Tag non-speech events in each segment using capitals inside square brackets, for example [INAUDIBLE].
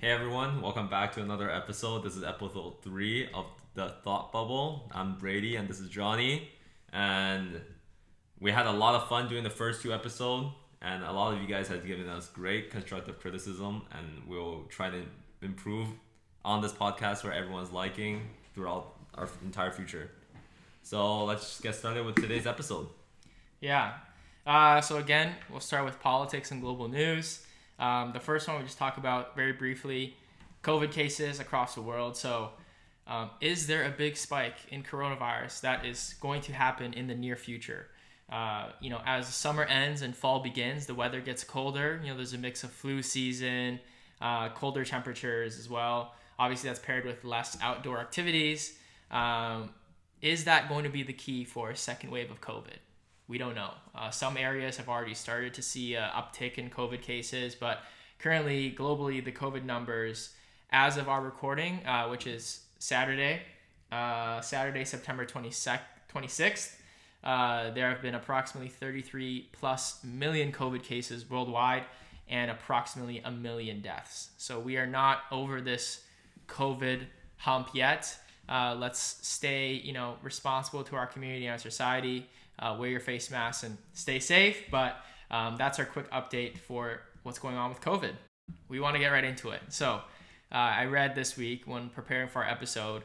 Hey everyone, welcome back to another episode. This is episode three of the Thought Bubble. I'm Brady and this is Johnny. And we had a lot of fun doing the first two episodes, and a lot of you guys have given us great constructive criticism, and we'll try to improve on this podcast where everyone's liking throughout our entire future. So let's just get started with today's episode. Yeah. Uh, so again, we'll start with politics and global news. Um, the first one we just talk about very briefly COVID cases across the world. So, um, is there a big spike in coronavirus that is going to happen in the near future? Uh, you know, as summer ends and fall begins, the weather gets colder. You know, there's a mix of flu season, uh, colder temperatures as well. Obviously, that's paired with less outdoor activities. Um, is that going to be the key for a second wave of COVID? We don't know. Uh, some areas have already started to see an uptick in COVID cases, but currently, globally, the COVID numbers, as of our recording, uh, which is Saturday, uh, Saturday, September 26th, uh, there have been approximately 33 plus million COVID cases worldwide and approximately a million deaths. So we are not over this COVID hump yet. Uh, let's stay, you know, responsible to our community and our society uh, wear your face mask and stay safe. But um, that's our quick update for what's going on with COVID. We want to get right into it. So uh, I read this week when preparing for our episode.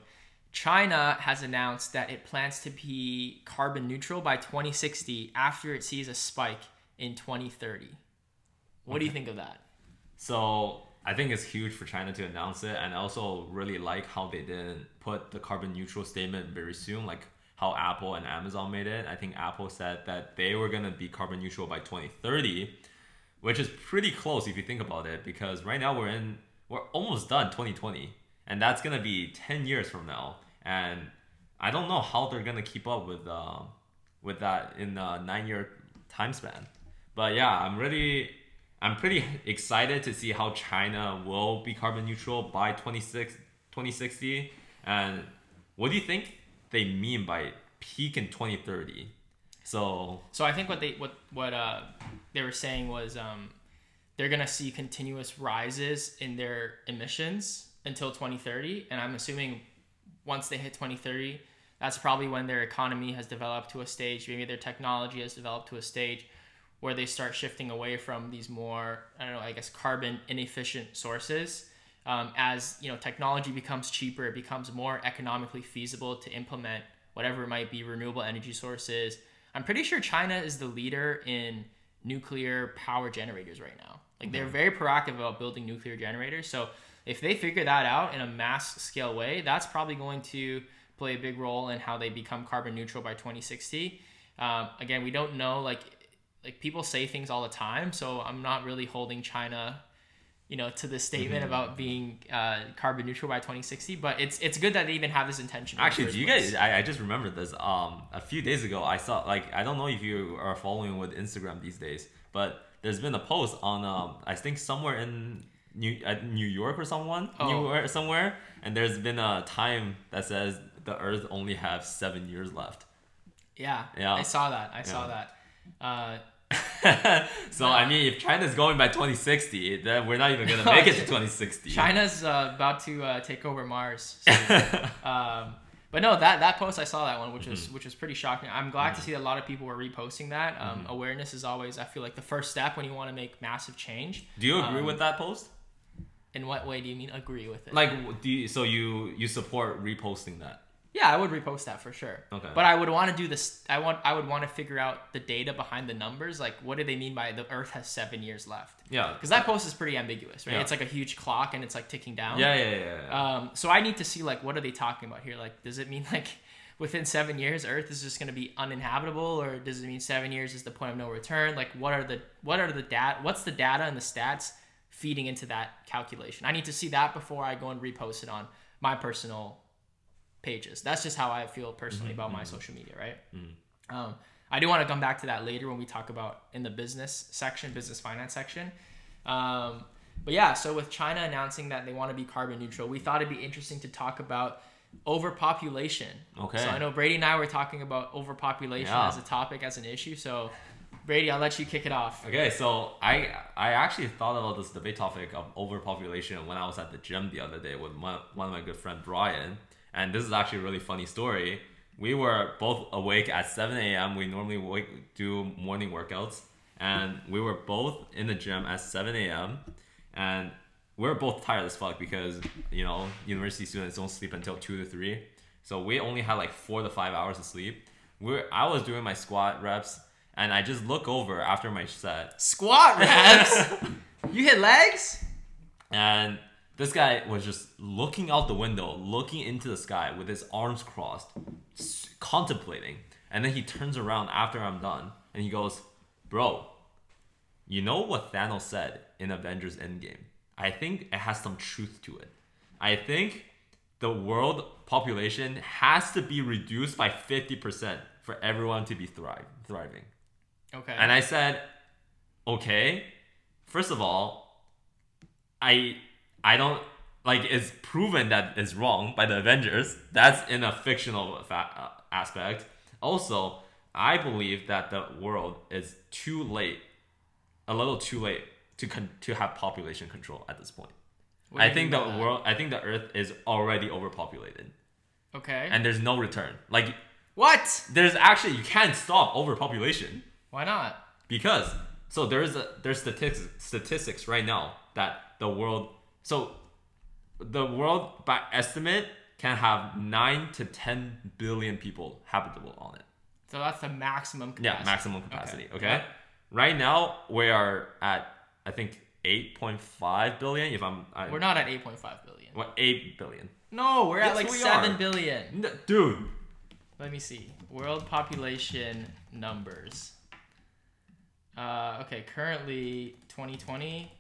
China has announced that it plans to be carbon neutral by 2060 after it sees a spike in 2030. What okay. do you think of that? So I think it's huge for China to announce it, and I also really like how they didn't put the carbon neutral statement very soon. Like how Apple and Amazon made it. I think Apple said that they were gonna be carbon neutral by 2030, which is pretty close if you think about it, because right now we're in we're almost done 2020, and that's gonna be 10 years from now, and I don't know how they're gonna keep up with uh, with that in a nine year time span. But yeah, I'm really I'm pretty excited to see how China will be carbon neutral by 26 2060 and what do you think they mean by peak in 2030. So so I think what they what what uh they were saying was um they're gonna see continuous rises in their emissions until 2030, and I'm assuming once they hit 2030, that's probably when their economy has developed to a stage, maybe their technology has developed to a stage where they start shifting away from these more I don't know I guess carbon inefficient sources um, as you know technology becomes cheaper, it becomes more economically feasible to implement whatever it might be renewable energy sources. I'm pretty sure China is the leader in nuclear power generators right now. Like they're very proactive about building nuclear generators. So if they figure that out in a mass scale way, that's probably going to play a big role in how they become carbon neutral by 2060. Um, again, we don't know like like people say things all the time, so I'm not really holding China you know, to the statement mm-hmm. about being uh, carbon neutral by 2060. But it's it's good that they even have this intention. Actually, do you place. guys? I, I just remembered this. Um, a few days ago, I saw like I don't know if you are following with Instagram these days, but there's been a post on um I think somewhere in New uh, New York or someone oh. New somewhere, and there's been a time that says the Earth only has seven years left. Yeah, yeah, I saw that. I yeah. saw that. Uh, [LAUGHS] so I mean, if China's going by 2060, then we're not even gonna [LAUGHS] make it to 2060. China's uh, about to uh, take over Mars. So, [LAUGHS] um, but no, that that post I saw that one, which was mm-hmm. which was pretty shocking. I'm glad mm-hmm. to see that a lot of people were reposting that. Um, mm-hmm. Awareness is always, I feel like, the first step when you want to make massive change. Do you agree um, with that post? In what way do you mean agree with it? Like, do you, so you you support reposting that? Yeah, I would repost that for sure. Okay. But I would want to do this. I want. I would want to figure out the data behind the numbers. Like, what do they mean by the Earth has seven years left? Yeah. Because that post is pretty ambiguous, right? Yeah. It's like a huge clock and it's like ticking down. Yeah, yeah, yeah. yeah. Um. So I need to see like what are they talking about here? Like, does it mean [LAUGHS] like within seven years Earth is just going to be uninhabitable, or does it mean seven years is the point of no return? Like, what are the what are the data? What's the data and the stats feeding into that calculation? I need to see that before I go and repost it on my personal pages. That's just how I feel personally mm-hmm, about my mm-hmm. social media, right? Mm-hmm. Um, I do want to come back to that later when we talk about in the business section, business finance section. Um, but yeah, so with China announcing that they want to be carbon neutral, we thought it'd be interesting to talk about overpopulation. Okay. So I know Brady and I were talking about overpopulation yeah. as a topic, as an issue. So Brady, I'll let you kick it off. Okay, so I I actually thought about this debate topic of overpopulation when I was at the gym the other day with one, one of my good friend Brian, and this is actually a really funny story. We were both awake at 7 a.m. We normally wake, do morning workouts, and we were both in the gym at 7 a.m. and we're both tired as fuck because you know university students don't sleep until two to three, so we only had like four to five hours of sleep. We're I was doing my squat reps and I just look over after my set, Squat reps. [LAUGHS] you hit legs? and this guy was just looking out the window, looking into the sky with his arms crossed, contemplating. And then he turns around after I'm done and he goes, Bro, you know what Thanos said in Avengers Endgame? I think it has some truth to it. I think the world population has to be reduced by 50% for everyone to be thrive, thriving. Okay. And I said, okay, first of all, I I don't like it's proven that it's wrong by the Avengers. That's in a fictional fa- uh, aspect. Also, I believe that the world is too late, a little too late to con- to have population control at this point. What I think the world, I think the Earth is already overpopulated, Okay. and there's no return. Like what? there's actually you can't stop overpopulation Why not? because so there's a there's statistics statistics right now that the world so the world by estimate can have 9 to 10 billion people habitable on it So that's the maximum capacity. yeah maximum capacity okay, Yeah. right now we are at i think 8.5 billion if i'm I, We're not at 8.5 billion. what 8 billion No, we're at Yes, like we seven are. billion. N- dude Let me see. World population numbers. Uh, okay, currently 2020,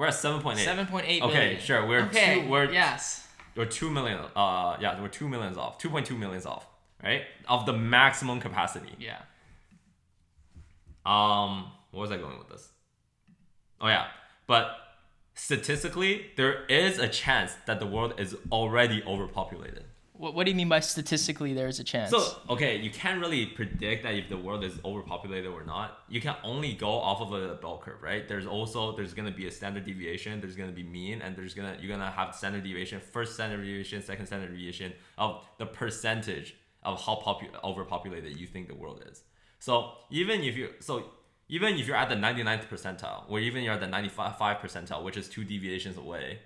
we're at 7.8 7.8 billion. Okay, sure, we're okay, two- we're- yes. we're 2 million uh yeah we're 2 millions off 2.2 millions off right of the maximum capacity Yeah. Um, what was I going with this? Oh yeah, but statistically, there is a chance that the world is already overpopulated. What, what do you mean by statistically there's a chance? So okay, you can't really predict that if the world is overpopulated or not. You can only go off of a bell curve, right? There's also there's gonna be a standard deviation, there's gonna be mean, and there's gonna you're gonna have standard deviation, first standard deviation, second standard deviation of the percentage of how popu- overpopulated you think the world is. So even if you so even if you're at the 99th percentile, or even you're at the 95 percentile, which is two deviations away,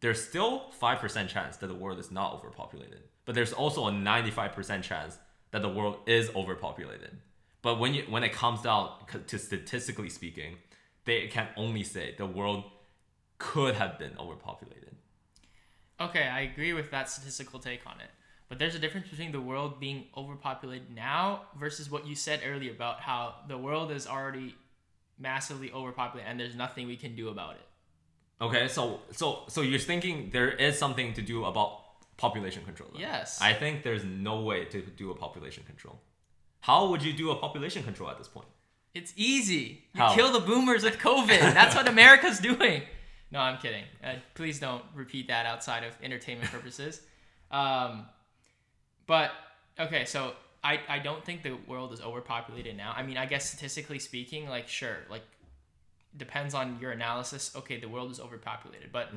there's still 5% chance that the world is not overpopulated. But there's also a 95% chance that the world is overpopulated. But when you when it comes down to statistically speaking, they can only say the world could have been overpopulated. Okay, I agree with that statistical take on it. But there's a difference between the world being overpopulated now versus what you said earlier about how the world is already massively overpopulated and there's nothing we can do about it. Okay, so so so you're thinking there is something to do about population control. then? Yes. I think there's no way to do a population control. How would you do a population control at this point? It's easy. You How? kill the boomers with COVID. That's what America's doing. No, I'm kidding. Uh, please don't repeat that outside of entertainment purposes. Um, but okay, so I I don't think the world is overpopulated now. I mean, I guess statistically speaking, like sure, like depends on your analysis. Okay, the world is overpopulated, but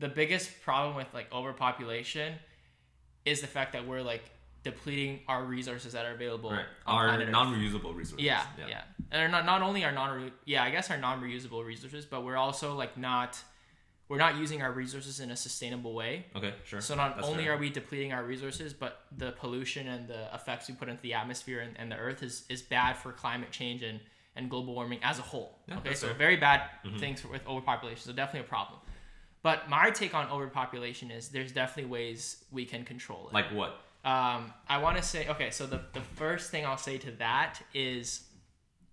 the biggest problem with like overpopulation is the fact that we're like depleting our resources that are available Right. Our non-reusable resources. Yeah, yeah, yeah. And not not only our non yeah, I guess our non reusable resources, but we're also like not we're not using our resources in a sustainable way. Okay, sure. So not That's only fair. are we depleting our resources, but the pollution and the effects we put into the atmosphere and, and the earth is, is bad for climate change and, and global warming as a whole. Yeah, okay, so fair. Mm-hmm. very bad things with overpopulation. So definitely a problem. But my take on overpopulation is there's definitely ways we can control it. like what? Um, I want to say okay. So the the first thing I'll say to that is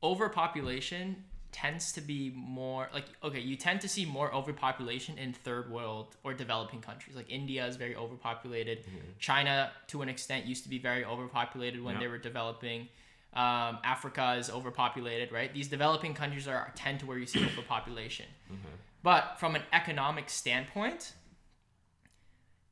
overpopulation tends to be more like okay. You tend to see more overpopulation in third world or developing countries. Like India is very overpopulated. China, to an extent, used to be very overpopulated when Yeah. they were developing. Um, Africa is overpopulated, right? These developing countries are tend to where you see [CLEARS THROAT] overpopulation. But from an economic standpoint,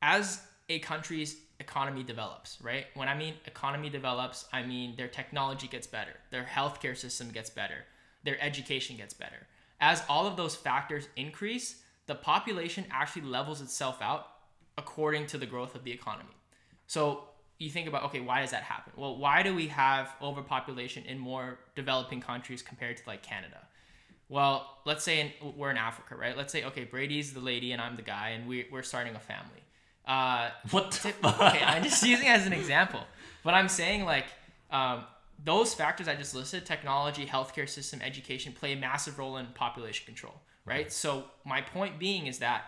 as a country's economy develops, right? When I mean economy develops, I mean their technology gets better, their healthcare system gets better, their education gets better. As all of those factors increase, the population actually levels itself out according to the growth of the economy. So you think about okay, why does that happen? Well, why do we have overpopulation in more developing countries compared to like Canada? Well, let's say in, we're in Africa, right? Let's say okay, Brady's the lady and I'm the guy, and we, we're starting a family. Uh, What the tip- okay, I'm just using it as an example, but I'm saying like um, those factors I just listed: technology, healthcare system, education play a massive role in population control, right? So my point being is that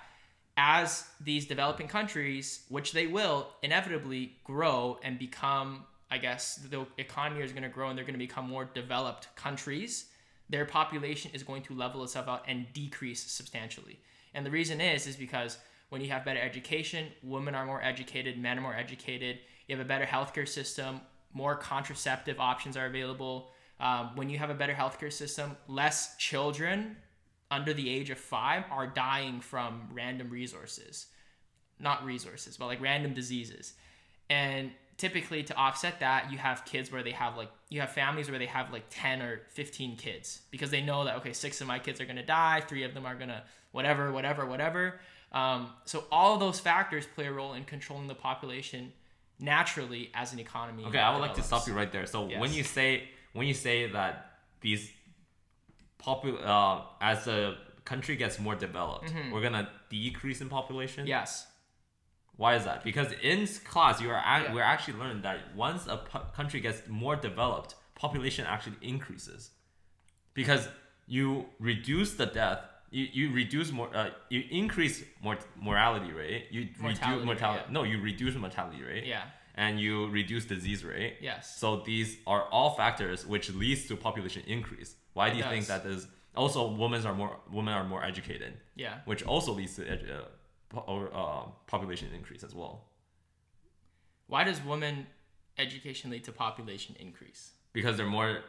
as these developing countries, which they will inevitably grow and become, I guess the economy is going to grow and they're going to become more developed countries, their population is going to level itself out and decrease substantially. And the reason is is because when you have better education, women are more educated, men are more educated. You have a better healthcare system, more contraceptive options are available. Um, when you have a better healthcare system, less children under the age of five are dying from random resources, not resources, but like random diseases. And typically, to offset that, you have kids where they have like, you have families where they have like 10 or 15 kids because they know that, okay, six of my kids are going to die, three of them are going to whatever, whatever, whatever. Um, so all of those factors play a role in controlling the population naturally as an economy. Okay, I would like to stop you right there. So when you say when you say that these popul uh, as the country gets more developed, we're gonna decrease in population. Mm-hmm. Yes. Why is that? Because in class, you are Yeah. we're actually learning that once a country gets more developed, population actually increases, because you reduce the death. You, you reduce more uh, you increase mort- mortality rate you Mortality reduce mortality yeah. no you reduce mortality rate Yeah. and you reduce disease rate Yes. so these are all factors which leads to population increase. Why do you think does. that is? Also, women are more women are more educated, Yeah. which also leads to edu- uh, or, uh, population increase as well. Why does women education lead to population increase? Because they're more.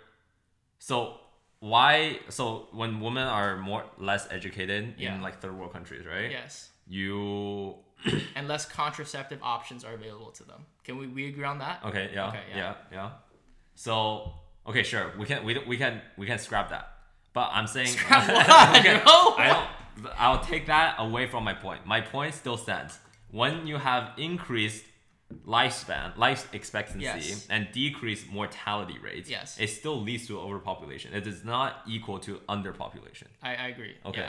So why? So when women are more less educated Yeah. in like third world countries, right? Yes. You [COUGHS] And less contraceptive options are available to them. Can we, we agree on that? okay? Yeah. Okay, yeah. yeah. Yeah. So okay, sure. We can we, we can we can scrap that. But I'm saying Scrap [LAUGHS] what, okay? [LAUGHS] I don't. I'll take that away from my point. My point still stands. When you have increased lifespan, life expectancy, Yes. and decreased mortality rates, Yes. it still leads to overpopulation. It is not equal to underpopulation. I, I agree. Okay.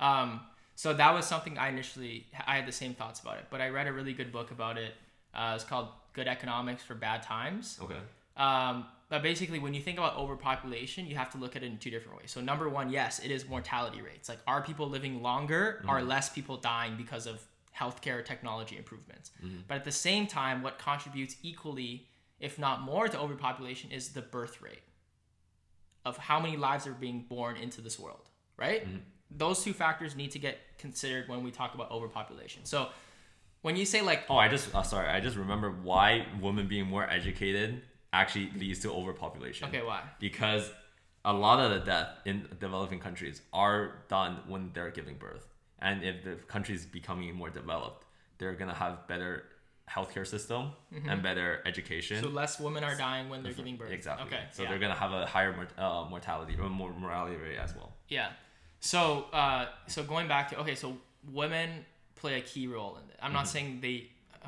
Yeah. Um, so that was something I initially I had the same thoughts about it, but I read a really good book about it. Uh, it's called Good Economics for Bad Times. Okay. Um, but basically, when you think about overpopulation, you have to look at it in two different ways. So number one, yes, it is mortality rates. Like, are people living longer? Are mm-hmm. less people dying because of healthcare technology improvements? Mm-hmm. But at the same time, what contributes equally, if not more, to overpopulation is the birth rate of how many lives are being born into this world, right? Mm-hmm. Those two factors need to get considered when we talk about overpopulation. So when you say like Oh, I just uh, sorry. I just remember why women being more educated actually leads to overpopulation. okay, why? because a lot of the death in developing countries are done when they're giving birth and if the country is becoming more developed they're going to have better healthcare system and better education Mm-hmm. So less women are dying when they're giving birth. exactly Okay. so yeah. they're going to have a higher uh, mortality or more mortality rate as well Yeah. So uh, so going back to okay, so women play a key role in it. I'm Mm-hmm. not saying they.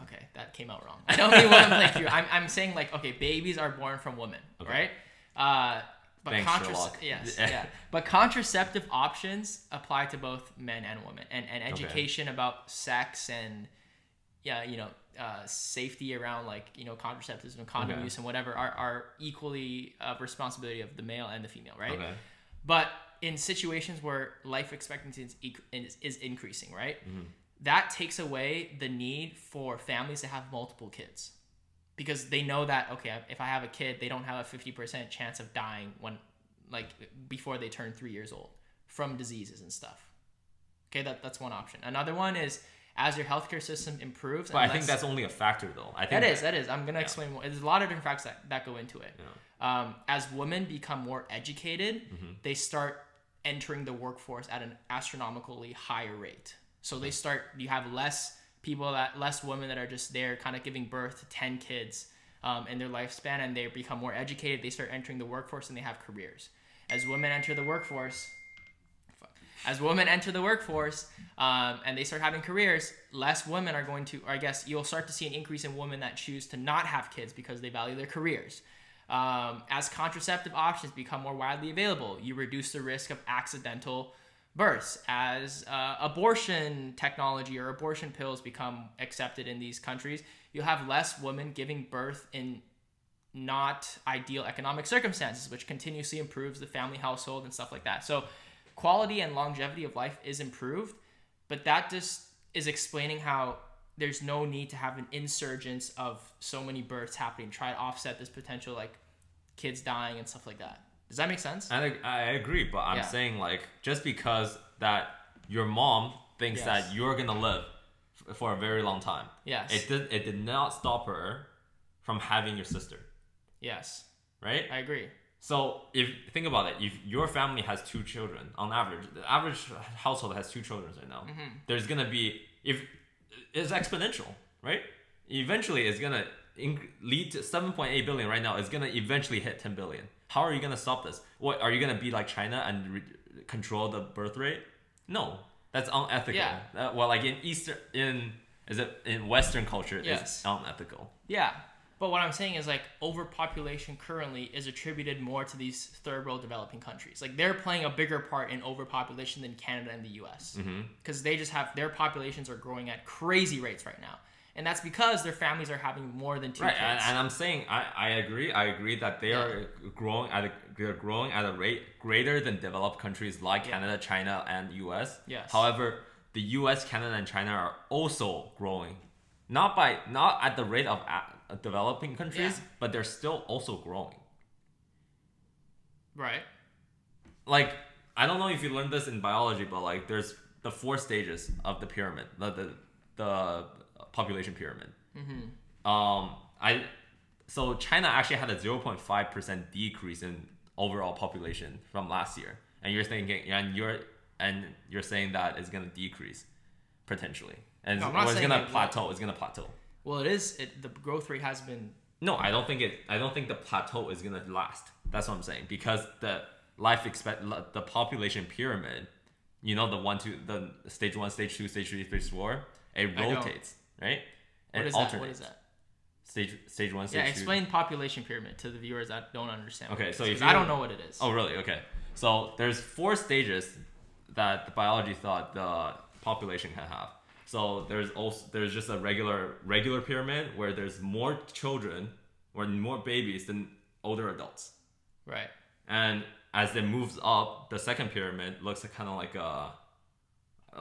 Okay, that came out wrong. I don't mean a key. I'm I'm saying like okay, babies are born from women, Okay. right? Uh, but Thanks, yes, [LAUGHS] Yeah. But contraceptive options apply to both men and women, and and Okay. education about sex and yeah, you know, uh, safety around like you know contraceptives and condom Okay. use and whatever are are equally a responsibility of the male and the female, right? okay But in situations where life expectancy is, is, is increasing, right? Mm-hmm. That takes away the need for families to have multiple kids. Because they know that, okay, if I have a kid, they don't have a 50% chance of dying when, like, before they turn three years old from diseases and stuff. Okay, that, that's one option. Another one is as your healthcare system improves. but i think that's only a factor though i think that is, that is. I'm gonna explain more. There's a lot of different factors that, that go into it. Yeah. Um, as women become more educated, Mm-hmm. they start entering the workforce at an astronomically higher rate. So they start. You have less people that less women that are just there kind of giving birth to 10 kids um, in their lifespan and they become more educated they start entering the workforce and they have careers as women enter the workforce as women enter the workforce um, and they start having careers less women are going to or i guess you'll start to see an increase in women that choose to not have kids because they value their careers um, as contraceptive options become more widely available you reduce the risk of accidental births as uh, abortion technology or abortion pills become accepted in these countries you'll have less women giving birth in not ideal economic circumstances which continuously improves the family household and stuff like that. So quality and longevity of life is improved but that just is explaining how there's no need to have an insurgence of so many births happening try to offset this potential like kids dying and stuff like that does that make sense I, I agree, but I'm Yeah. saying like just because that your mom thinks Yes. that you're gonna live f- for a very long time, yes it did it did not stop her from having your sister, yes right? i agree So if think about it, if your family has two children on average, the average household has two children right now. Mm-hmm. There's gonna be if it's exponential, right? Eventually, it's gonna inc- lead to 7.8 billion right now. It's gonna eventually hit 10 billion. How are you gonna stop this? What are you gonna be like China and re- control the birth rate? No, that's unethical. Yeah. Uh, well, like in Eastern in is it in Western culture, Yes. it's unethical. Yeah. But what I'm saying is like overpopulation currently is attributed more to these third world developing countries. Like they're playing a bigger part in overpopulation than Canada and the US. Mm-hmm. Because they just have their populations are growing at crazy rates right now. And that's because their families are having more than two Right, kids. and, and I'm saying I, I agree. I agree that they Yeah. are growing at a they're growing at a rate greater than developed countries like Yeah. Canada, China, and U.S. Yes. However, the U.S., Canada, and China are also growing, not by not at the rate of a- developing countries, Yeah. but they're still also growing. right. Like I don't know if you learned this in biology, but like there's the four stages of the pyramid, the the, the population pyramid. Mm-hmm. Um, I so China actually had a 0.5 percent decrease in overall population from last year, and you're thinking, and you're and you're saying that it's gonna decrease potentially, and No, it's, it's it will. plateau. It's gonna plateau. Well, it is. It, the growth rate has been. No, I don't think it. I don't think the plateau is gonna last. That's what I'm saying because the life expect the population pyramid, you know, the one two the stage one, stage two, stage three, stage four, it I know. rotates, right? What it is that? What is that? Stage stage one, stage Yeah, two. explain population pyramid to the viewers that don't understand. Okay, so is, I don't- don't know what it is. Oh, really? Okay. So there's four stages that the biology thought the population can have. So there's also there's just a regular regular pyramid where there's more children or more babies than older adults. Right. And as it moves up, the second pyramid looks kind of like a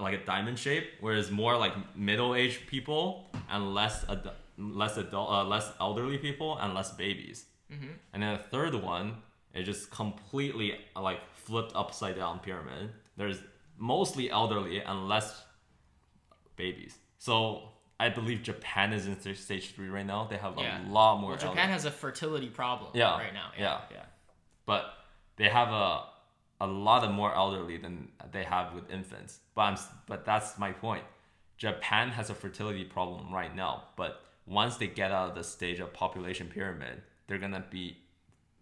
like a diamond shape, whereas more like middle-aged people and less ad- less adult uh, less elderly people and less babies. Mm-hmm. And then the third one is just completely uh, like flipped upside down pyramid. There's mostly elderly and less babies. So I believe Japan is in stage three right now. They have Yeah. a lot more. Well, Japan elderly. has a fertility problem Yeah, right now. Yeah. yeah. Yeah. but they have a a lot of more elderly than they have with infants. But I'm but that's my point. Japan has a fertility problem right now, but once they get out of the stage of population pyramid, they're gonna be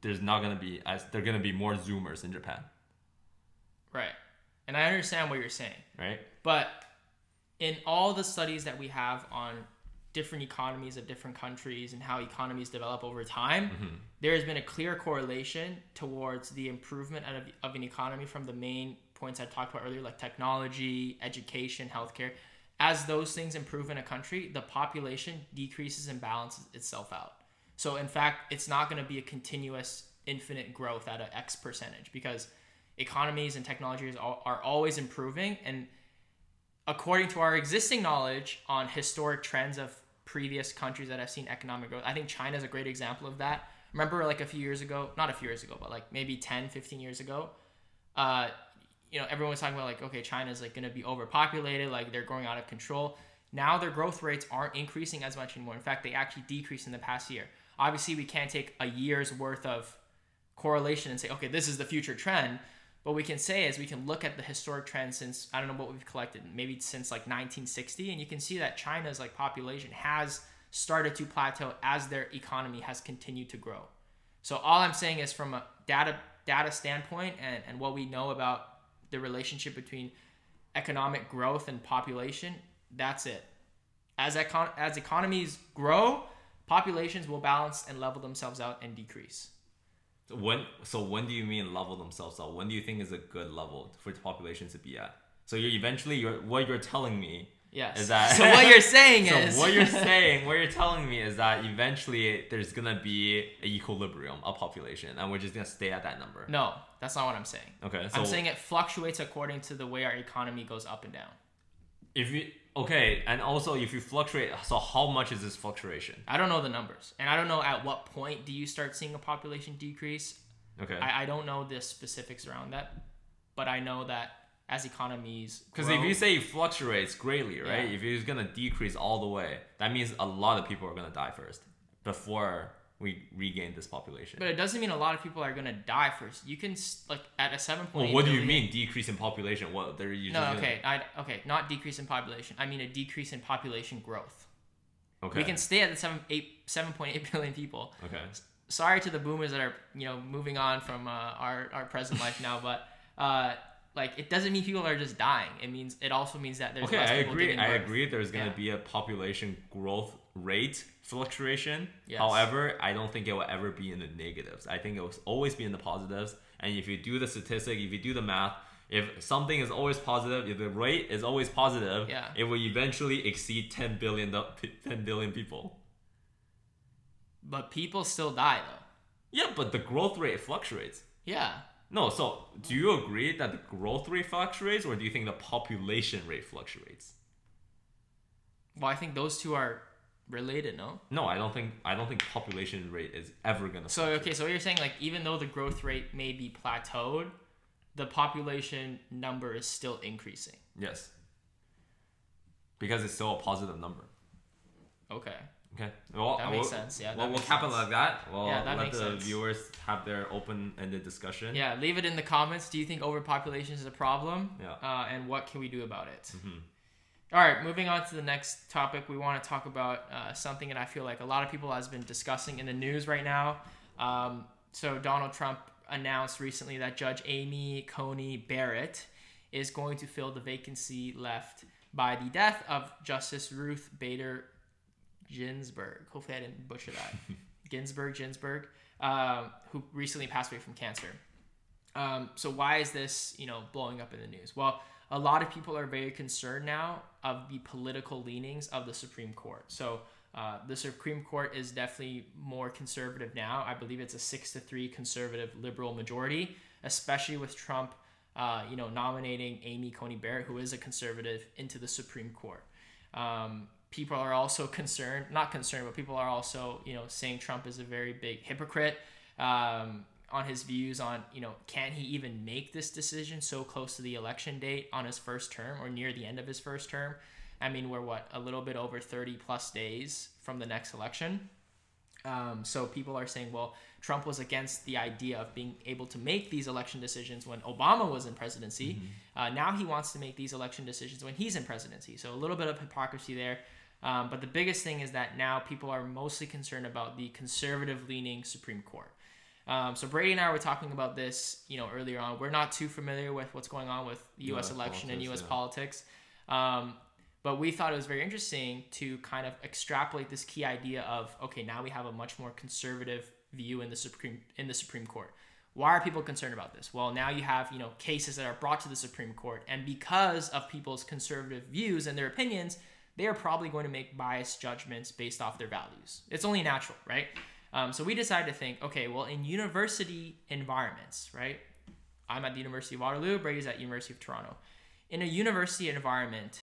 there's not gonna be as they're gonna be more zoomers in Japan, Right. And I understand what you're saying. right? But in all the studies that we have on different economies of different countries and how economies develop over time, Mm-hmm. there has been a clear correlation towards the improvement of, of an economy from the main points I talked about earlier, like technology, education, healthcare. As those things improve in a country, the population decreases and balances itself out. So, in fact, it's not going to be a continuous, infinite growth at an X percentage because economies and technologies are, are always improving. And according to our existing knowledge on historic trends of previous countries that have seen economic growth, I think China is a great example of that. Remember, like a few years ago, not a few years ago, but like maybe 10, 15 years ago, uh, you know, everyone was talking about like, okay, China's like going to be overpopulated, like they're going out of control. Now their growth rates aren't increasing as much anymore. In fact, they actually decreased in the past year. Obviously, we can't take a year's worth of correlation and say, okay, this is the future trend. What we can say is we can look at the historic trends since I don't know what we've collected, maybe since like 1960, and you can see that China's like population has started to plateau as their economy has continued to grow. So all I'm saying is from a data data standpoint and, and what we know about the relationship between economic growth and population, that's it. As econ- as economies grow, populations will balance and level themselves out and decrease. When so when do you mean level themselves out? When do you think is a good level for the population to be at? So you're eventually you're what you're telling me Yes. is that [LAUGHS] so what you're saying [LAUGHS] so is what you're [LAUGHS] saying what you're telling me is that eventually there's gonna be an equilibrium of population and we're just gonna stay at that number. No, that's not what I'm saying. Okay, so I'm saying it fluctuates according to the way our economy goes up and down. if you okay, and also if you fluctuate, so how much is this fluctuation? I don't know the numbers, and I don't know at what point do you start seeing a population decrease. Okay, I, I don't know the specifics around that, but I know that as economies because if you say it fluctuates greatly, right? Yeah. If it's gonna decrease all the way, that means a lot of people are gonna die first before we regain this population. but it doesn't mean a lot of people are gonna die first. You can like at a seven point. well, what do you mean decrease in population? What they're usually No, gonna- okay, I okay, not decrease in population. I mean a decrease in population growth. okay, We can stay at the seven eight seven point eight [LAUGHS] billion people. okay. sorry to the boomers that are you know moving on from uh, our our present life now, but uh, like it doesn't mean people are just dying. It means it also means that there's Okay, I agree. I agree. There's going to Yeah. be a population growth rate fluctuation. Yes. However, I don't think it will ever be in the negatives. I think it will always be in the positives. And if you do the statistic, if you do the math, if something is always positive, if the rate is always positive, Yeah. it will eventually exceed 10 billion, do- 10 billion people. But people still die though. Yeah, but the growth rate fluctuates. Yeah. No, so do you agree that the growth rate fluctuates, or do you think the population rate fluctuates? Well, I think those two are related, no? No, I don't think I don't think population rate is ever gonna. So okay, so what you're saying like even though the growth rate may be plateaued, the population number is still increasing. Yes. Because it's still a positive number. Okay. Okay. Well, That makes we'll, sense, yeah, Well, we'll cap it like that. We'll Yeah, that let the sense. viewers have their open-ended discussion. Yeah, leave it in the comments. Do you think overpopulation is a problem? Yeah. Uh, and what can we do about it? Mhm. All right, moving on to the next topic, we want to talk about uh, something that I feel like a lot of people has been discussing in the news right now. Um, so Donald Trump announced recently that Judge Amy Coney Barrett is going to fill the vacancy left by the death of Justice Ruth Bader Ginsburg. Hopefully, I didn't butcher that. [LAUGHS] Ginsburg, Ginsburg, um, who recently passed away from cancer. Um, so why is this, you know, blowing up in the news? Well, a lot of people are very concerned now of the political leanings of the Supreme Court. So uh, the Supreme Court is definitely more conservative now. I believe it's a six to three conservative liberal majority, especially with Trump, uh, you know, nominating Amy Coney Barrett, who is a conservative, into the Supreme Court. Um, people are also [LAUGHS] concerned, not concerned, but people are also, you know, saying Trump is a very big hypocrite um, on his views on, you know, can he even make this decision so close to the election date on his first term or near the end of his first term? I mean, we're what, a little bit over 30 plus days from the next election. Um, so people are saying, well, Trump was against the idea of being able to make these election decisions when Obama was in presidency. Uh, now he wants to make these election decisions when he's in presidency. So a little bit of hypocrisy there. Um, but the biggest thing is that now people are mostly concerned about the conservative leaning Supreme Court. Um, so Brady and I were talking about this, you know, earlier on. We're not too familiar with what's going on with the U.S. US election and U.S. yeah. politics, um, but we thought it was very interesting to kind of extrapolate this key idea of okay, now we have a much more conservative view in the Supreme in the Supreme Court. Why are people concerned about this? Well, now you have you know cases that are brought to the Supreme Court, and because of people's conservative views and their opinions, they are probably going to make biased judgments based off their values. It's only natural, right? Um, so we decided to think, okay, well, in university environments, right? I'm at the University of Waterloo, Brady's at University of Toronto. In a university environment,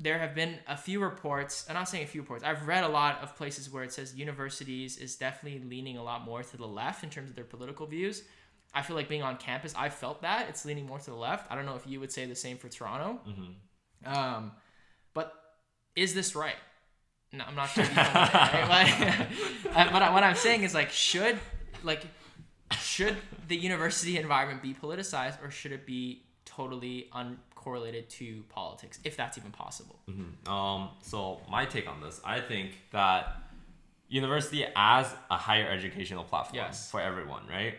there have been a few reports i'm not saying a few reports i've read a lot of places where it says universities is definitely leaning a lot more to the left in terms of their political views i feel like being on campus i felt that it's leaning more to the left i don't know if you would say the same for toronto Mm-hmm. um, but is this right? No, I'm not sure. If you know saying, right? But, [LAUGHS] uh, what, I'm saying is like, should like should the university environment be politicized or should it be totally uncorrelated to politics, if that's even possible? Um, so my take on this, I think that university as a higher educational platform Yes. for everyone, right?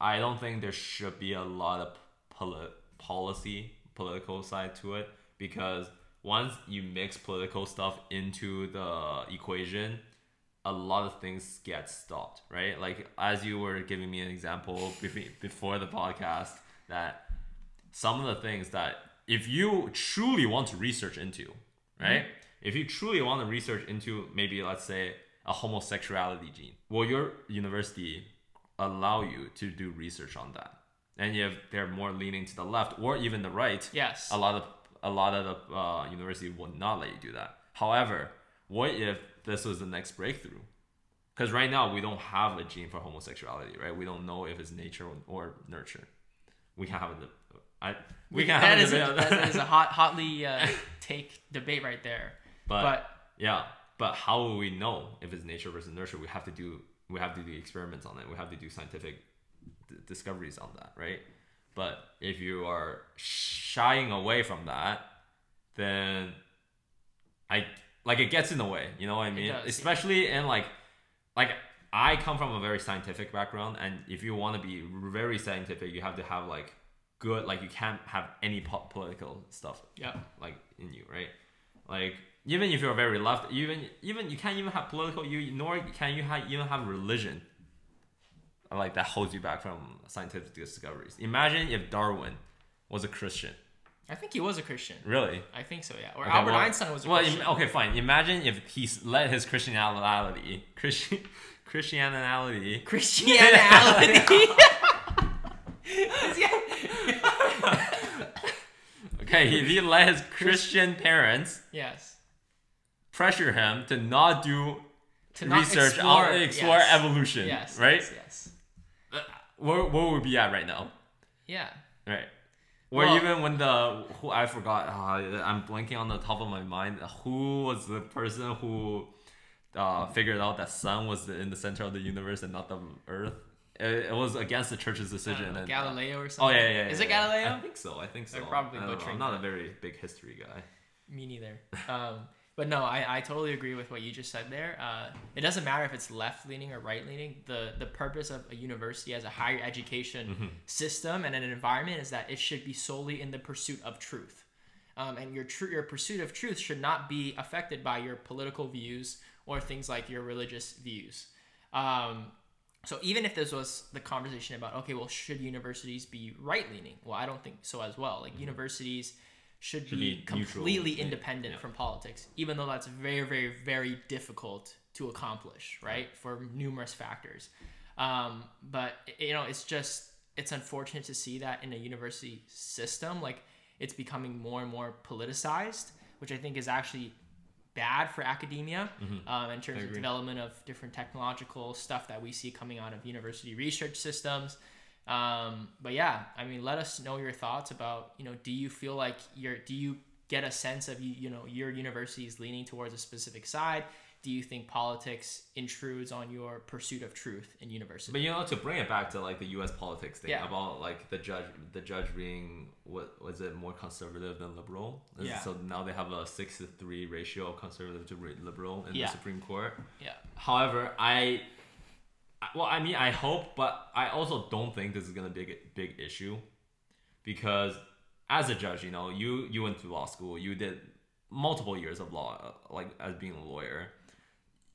I don't think there should be a lot of poli- policy, political side to it because once you mix political stuff into the equation, a lot of things get stopped, right? Like as you were giving me an example before the podcast that some of the things that if you truly want to research into, right? Mm-hmm. If you truly want to research into maybe let's say a homosexuality gene, will your university allow you to do research on that? And if they're more leaning to the left or even the right, Yes. a lot of a lot of the uh, university would not let you do that. However, what if this was the next breakthrough? Because right now we don't have a gene for homosexuality, right? We don't know if it's nature or nurture. We can have a, I we can That have a is a, that that. is a hot, hotly uh, take debate right there. but, but yeah, but how will we know if it's nature versus nurture? We have to do we have to do experiments on it. We have to do scientific d- discoveries on that, right? But if you are shying away from that, then I like it gets in the way. You know what I mean? does, yeah. Especially in like like I come from a very scientific background, and if you want to be very scientific, you have to have like good like you can't have any po- political stuff yeah, like in you, right? Like even if you're very left, even even you can't even have political. You nor can you have even have religion. Like that holds you back from scientific discoveries. Imagine if Darwin was a Christian. I think he was a Christian. Really? I think so. Yeah. Or Okay, Albert well- Einstein was a well, Christian. im- okay, fine. Imagine if he let his Christianity, [LAUGHS] Christian, Christianity, Christianity. [LAUGHS] [LAUGHS] okay, if he let his Christian parents yes. Pressure him to not do To not research, explore, explore, explore yes. evolution, Yes. right? Yes. yes. Where, where would we be at right now? Yeah. Right. Or Well- even when the who I forgot, uh, I'm blanking on the top of my mind. Who was the person who uh, figured out that sun was in the center of the universe and not the Earth? It, it was against the church's decision. know, and, Galileo or Oh something. yeah, yeah, yeah. Is yeah, it. Galileo? I think so. I think so. They're probably butchering I'm not a very big history guy. Me neither. [LAUGHS] Um, but no, I, I totally agree with what you just said there. Uh, it doesn't matter if it's left leaning or right leaning. The the purpose of a university as a higher education Mm-hmm. system and an environment is that it should be solely in the pursuit of truth. Um, and your tr- your pursuit of truth should not be affected by your political views or things like your religious views. Um, so even if this was the conversation about okay, well, should universities be right leaning? Well, I don't think so as well. Like universities should, Mm-hmm. Should be, be completely yeah, independent yeah. from politics, even though that's very, very, very difficult to accomplish, right? For numerous factors. Um, but you know, it's just it's unfortunate to see that in a university system, like it's becoming more and more politicized, which I think is actually bad for academia um, in terms of development of different technological stuff that we see coming out of university research systems. Um, but yeah, I mean, let us know your thoughts about you know, do you feel like you're do you get a sense of you you know your university is leaning towards a specific side? Do you think politics intrudes on your pursuit of truth in university? But you know, to bring it back to like the U.S. politics thing Yeah. about like the judge, the judge being what was it more conservative than liberal? Is- Yeah. So now they have a six to three ratio of conservative to liberal in Yeah. the Supreme Court. yeah, However, I- well, I mean, I hope, but I also don't think this is gonna be a big issue, because as a judge, you know, you you went to law school, you did multiple years of law, uh, like as being a lawyer.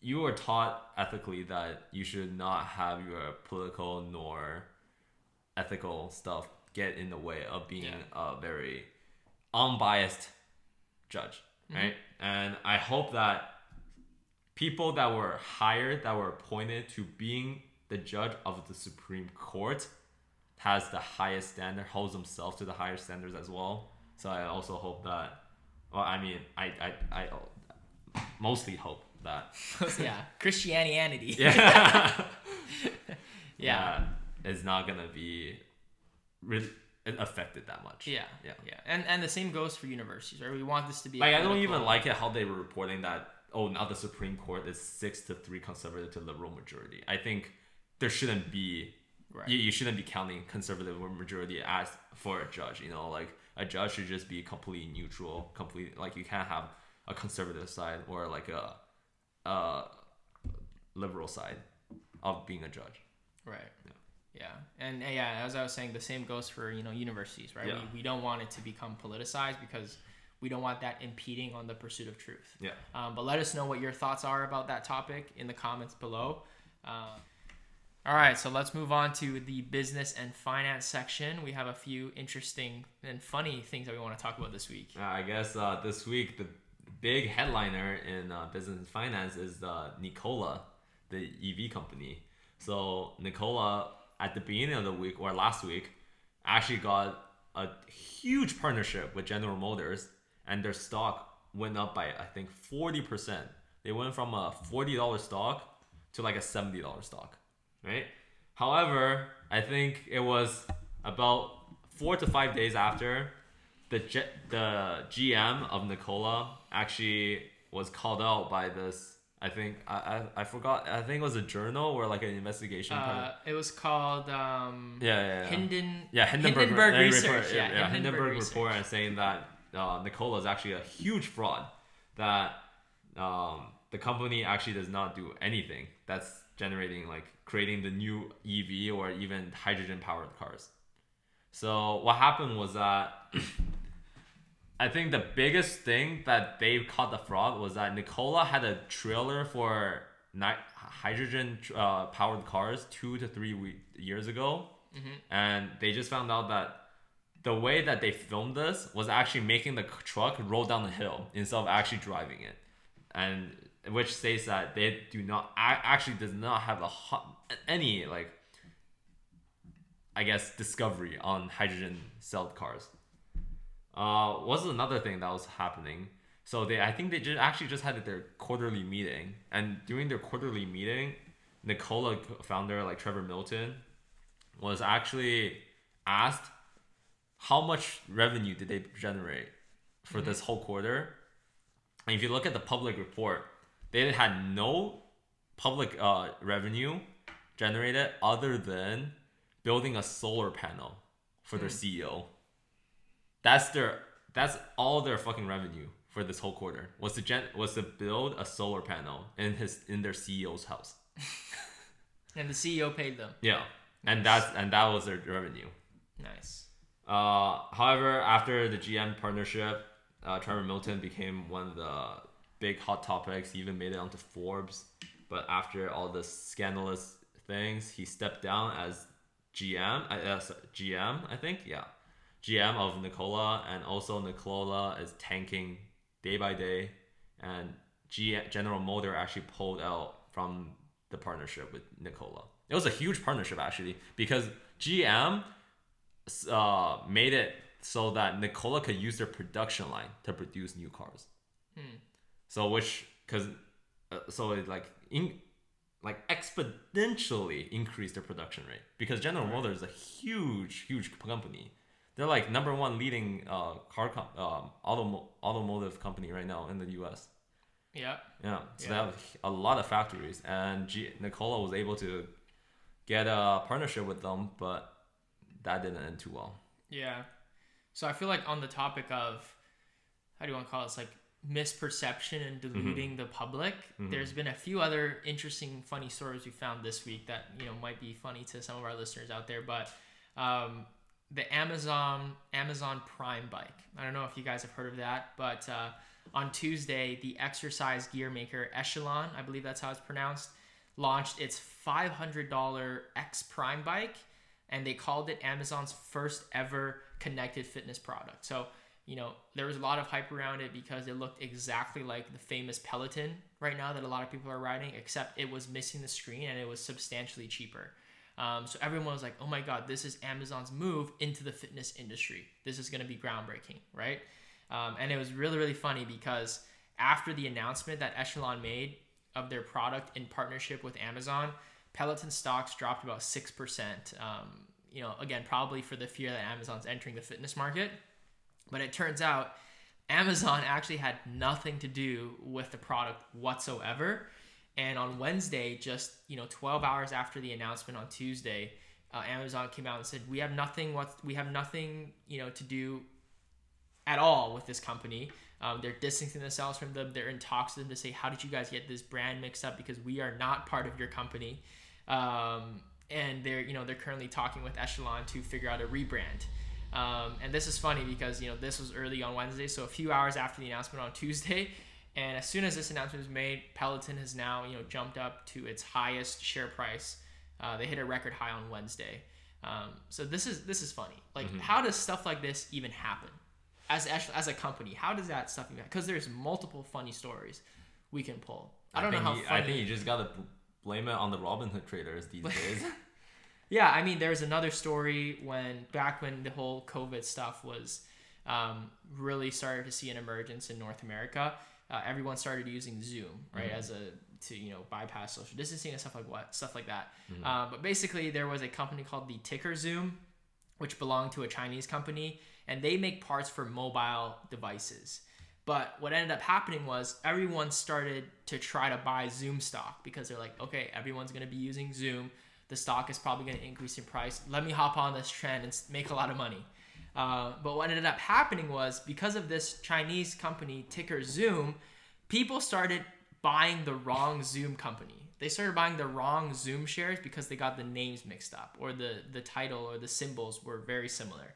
You were taught ethically that you should not have your political nor ethical stuff get in the way of being Yeah. a very unbiased judge, right? And I hope that people that were hired, that were appointed to being the judge of the Supreme Court, has the highest standard, holds themselves to the higher standards as well. So I also hope that. Well, I mean, I I, I mostly hope that. [LAUGHS] yeah, Christianity. [LAUGHS] Yeah. [LAUGHS] yeah. is not gonna be. Re- it affected that much. Yeah, Yeah. yeah, and and the same goes for universities, right? We want this to be Like I don't even like it how they were reporting that oh now the Supreme Court is six to three conservative to liberal majority. I think there shouldn't be Right. you, you shouldn't be counting conservative majority as for a judge. You know, like a judge should just be completely neutral, complete like you can't have a conservative side or like a a liberal side of being a judge. Right. Yeah. And uh, yeah, as I was saying, the same goes for you know universities, right? Yeah. We, we don't want it to become politicized because we don't want that impeding on the pursuit of truth. Yeah. Um, but let us know what your thoughts are about that topic in the comments below. Uh, all right, so let's move on to the business and finance section. We have a few interesting and funny things that we want to talk about this week. Uh, I guess uh, this week the big headliner in uh, business and finance is uh, Nikola, the EV company. So Nikola, at the beginning of the week or last week, actually got a huge partnership with General Motors, and their stock went up by I think forty percent. They went from a forty dollar stock to like a seventy dollar stock, right? However, I think it was about four to five days after the G- the GM of Nikola actually was called out by this. I think I, I, I forgot. I think it was a journal or like an investigation. Uh, it was called um, yeah, yeah, yeah. Hinden, yeah, Hindenburg, Hindenburg Research. report, yeah, yeah, Hindenburg, Research. report and saying that uh, Nikola is actually a huge fraud. That um, the company actually does not do anything that's generating like creating the new EV or even hydrogen powered cars. So what happened was that [CLEARS THROAT] I think the biggest thing that they caught the fraud was that Nikola had a trailer for hydrogen uh, powered cars two to three years ago, and they just found out that the way that they filmed this was actually making the truck roll down the hill instead of actually driving it, and which states that they do not actually does not have a any like I guess discovery on hydrogen cell cars. Uh, was another thing that was happening. So they, I think they just actually just had their quarterly meeting, and during their quarterly meeting, Nikola founder like Trevor Milton was actually asked how much revenue did they generate for this whole quarter. And if you look at the public report, they had no public uh, revenue generated other than building a solar panel for their CEO. That's their that's all their fucking revenue for this whole quarter was to gen was to build a solar panel in his in their CEO's house. [LAUGHS] And the CEO paid them. Yeah, and that's and that was their revenue. Nice. Uh, however, after the GM partnership, uh, Trevor Milton became one of the big hot topics. He even made it onto Forbes. But after all the scandalous things, he stepped down as GM. Uh, sorry, GM, I think. Yeah, GM of Nikola, and also Nikola is tanking day by day, and G- General Motor actually pulled out from the partnership with Nikola. It was a huge partnership actually because GM uh, made it so that Nikola could use their production line to produce new cars. So which because uh, so it like in like exponentially increased their production rate because General Motors is a huge huge company. They're like number one leading uh, car com- um, automo- automotive company right now in the U.S. Yeah. Yeah, so they have a lot of factories, and G- Nikola was able to get a partnership with them, but that didn't end too well. Yeah. So I feel like on the topic of how do you want to call this like misperception and deluding the public, there's been a few other interesting, funny stories we found this week that you know might be funny to some of our listeners out there. But um, the Amazon Amazon Prime bike. I don't know if you guys have heard of that, but uh, on Tuesday, the exercise gear maker Echelon, I believe that's how it's pronounced, launched its $500 X Prime bike, and they called it Amazon's first ever connected fitness product. So, you know, there was a lot of hype around it because it looked exactly like the famous Peloton right now that a lot of people are riding, except it was missing the screen and it was substantially cheaper. Um, so everyone was like, oh my God, this is Amazon's move into the fitness industry. This is going to be groundbreaking, right? Um, and it was really, really funny because after the announcement that Echelon made of their product in partnership with Amazon, Peloton stocks dropped about 6%, um, you know, again, probably for the fear that Amazon's entering the fitness market. But it turns out Amazon [LAUGHS] actually had nothing to do with the product whatsoever. And on Wednesday, just you know, 12 hours after the announcement on Tuesday, uh, Amazon came out and said we have nothing what we have nothing you know to do at all with this company. Um, they're distancing themselves from them. They're in talks with them to say, how did you guys get this brand mixed up? Because we are not part of your company. Um, and they're you know they're currently talking with Echelon to figure out a rebrand. Um, and this is funny because you know this was early on Wednesday, so a few hours after the announcement on [LAUGHS] Tuesday. And as soon as this announcement was made, Peloton has now you know jumped up to its highest share price. Uh, they hit a record high on Wednesday. Um, so this is this is funny. Like, mm-hmm. how does stuff like this even happen? As as a company, how does that stuff even? Because there's multiple funny stories we can pull. I don't know how. You, I think you just gotta blame it on the Robinhood traders these [LAUGHS] days. yeah, I mean, there's another story when back when the whole COVID stuff was um, really started to see an emergence in North America. Uh, everyone started using Zoom, right, mm-hmm. as a to you know bypass social distancing and stuff like what stuff like that. Mm-hmm. Uh, but basically, there was a company called the Ticker Zoom, which belonged to a Chinese company, and they make parts for mobile devices. But what ended up happening was everyone started to try to buy Zoom stock because they're like, okay, everyone's going to be using Zoom. The stock is probably going to increase in price. Let me hop on this trend and make a lot of money. Uh, but what ended up happening was because of this Chinese company, ticker Zoom, people started buying the wrong Zoom company. They started buying the wrong Zoom shares because they got the names mixed up or the, the title or the symbols were very similar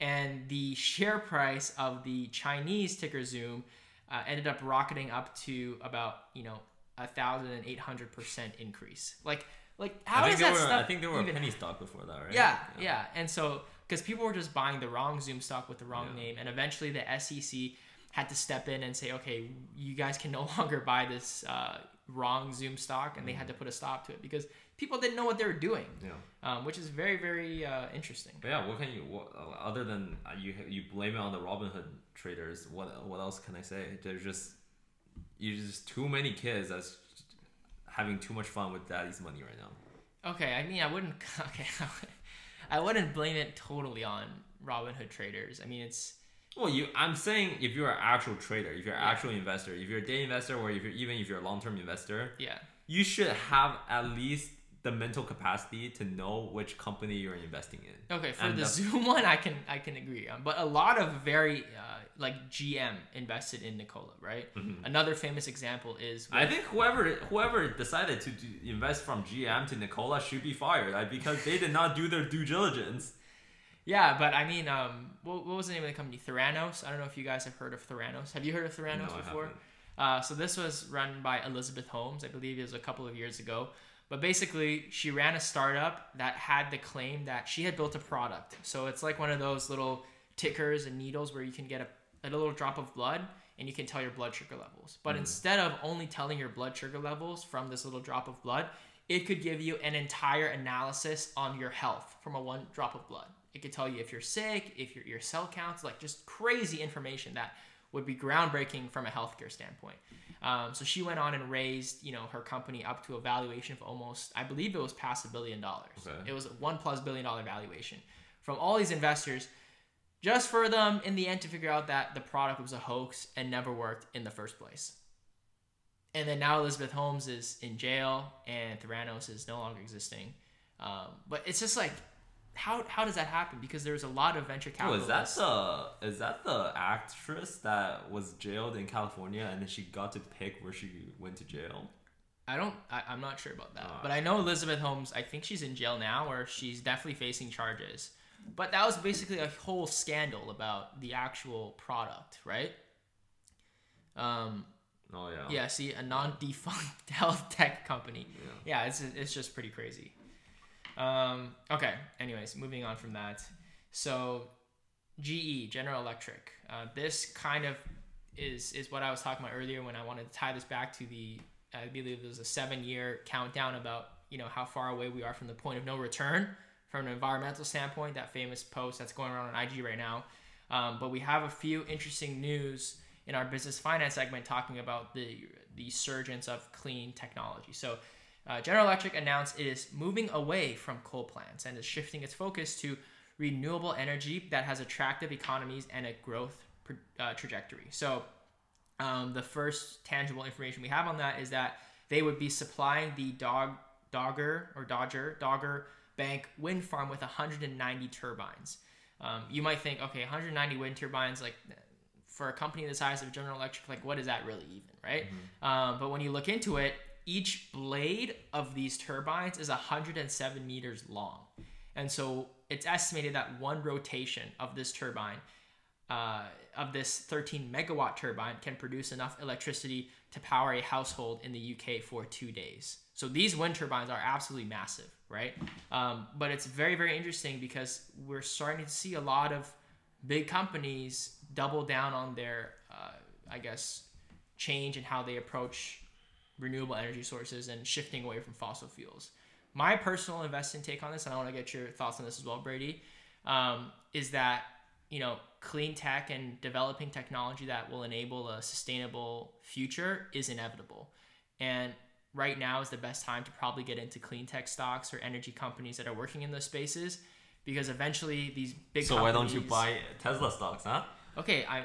and the share price of the Chinese ticker Zoom uh, ended up rocketing up to about you know a thousand and eight hundred percent increase. Like like how does that were, stuff? I think there were a penny stock before that, right? Yeah, yeah, yeah. and so because people were just buying the wrong Zoom stock with the wrong yeah. name, and eventually the SEC had to step in and say, okay, you guys can no [LAUGHS] longer buy this uh, wrong Zoom stock, and mm-hmm. they had mm-hmm. to put a stop to it because people didn't know what they were doing. Yeah. Um, which is very very uh, interesting. But yeah, what can you what, other than uh, you you blame it on the Robinhood traders? What what else can I say? There's just you just too many kids that's having too much fun with daddy's money right now. Okay, I mean I wouldn't [LAUGHS] okay I wouldn't blame it totally on Robinhood traders. I mean it's well, you. I'm saying if you're an actual trader, if you're an yeah. actual investor, if you're a day investor, or if you're even if you're a long term investor, yeah, you should have at least the mental capacity to know which company you're investing in. Okay, for and the, the [LAUGHS] Zoom one, I can I can agree on, but a lot of very uh, like GM invested in Nikola, right? Mm-hmm. Another famous example is I think whoever whoever decided to do, invest from GM to Nikola should be fired like, because they did not do their due diligence. Yeah, but I mean, um, what, what was the name of the company? Theranos. I don't know if you guys have heard of Theranos. Have you heard of Theranos no, before? Uh, so this was run by Elizabeth Holmes. I believe it was a couple of years ago. But basically, she ran a startup that had the claim that she had built a product. So it's like one of those little tickers and needles where you can get a, a little drop of blood and you can tell your blood sugar levels. But mm. instead of only telling your blood sugar levels from this little drop of blood, it could give you an entire analysis on your health from a one drop of blood. It could tell you if you're sick, if your, your cell counts, like just crazy information that would be groundbreaking from a healthcare standpoint. Um, so she went on and raised, you know, her company up to a valuation of almost, I believe it was past a billion dollars. Okay. It was a one plus billion dollar valuation from all these investors, just for them in the end to figure out that the product was a hoax and never worked in the first place. And then now Elizabeth Holmes is in jail and Theranos is no longer existing. Um, but it's just like how how does that happen? Because there's a lot of venture capital. Oh, is that the is that the actress that was jailed in California and then she got to pick where she went to jail? I don't. I, am not sure about that, uh, but I know Elizabeth Holmes. I think she's in jail now, or she's definitely facing charges. But that was basically a whole scandal about the actual product, right? Um. Oh yeah. Yeah. See, a non-defunct [LAUGHS] health tech company. Yeah. yeah it's it's just pretty crazy. Um, okay. Anyways, moving on from that. So, GE General Electric. Uh, this kind of is is what I was talking about earlier when I wanted to tie this back to the I believe there's a seven year countdown about you know how far away we are from the point of no return from an environmental standpoint. That famous post that's going around on IG right now. Um, but we have a few interesting news in our business finance segment talking about the the surgence of clean technology. So Uh, General Electric announced it is moving away from coal plants and is shifting its focus to renewable energy that has attractive economies and a growth uh, trajectory. So, um, the first tangible information we have on that is that they would be supplying the Dog Dogger or Dodger Dogger Bank wind farm with 190 turbines. Um, you might think, okay, 190 wind turbines, like for a company the size of General Electric, like what is that really even, right? Mm-hmm. Um, but when you look into it, each blade of these turbines is 107 meters long. And so it's estimated that one rotation of this turbine, uh, of this 13 megawatt turbine, can produce enough electricity to power a household in the UK for two days. So these wind turbines are absolutely massive, right? Um, but it's very, very interesting because we're starting to see a lot of big companies double down on their, uh, I guess, change in how they approach renewable energy sources and shifting away from fossil fuels. My personal investing take on this, and I want to get your thoughts on this as well, Brady, um, is that you know clean tech and developing technology that will enable a sustainable future is inevitable, and right now is the best time to probably get into clean tech stocks or energy companies that are working in those spaces because eventually these big so why don't you buy tesla stocks huh okay i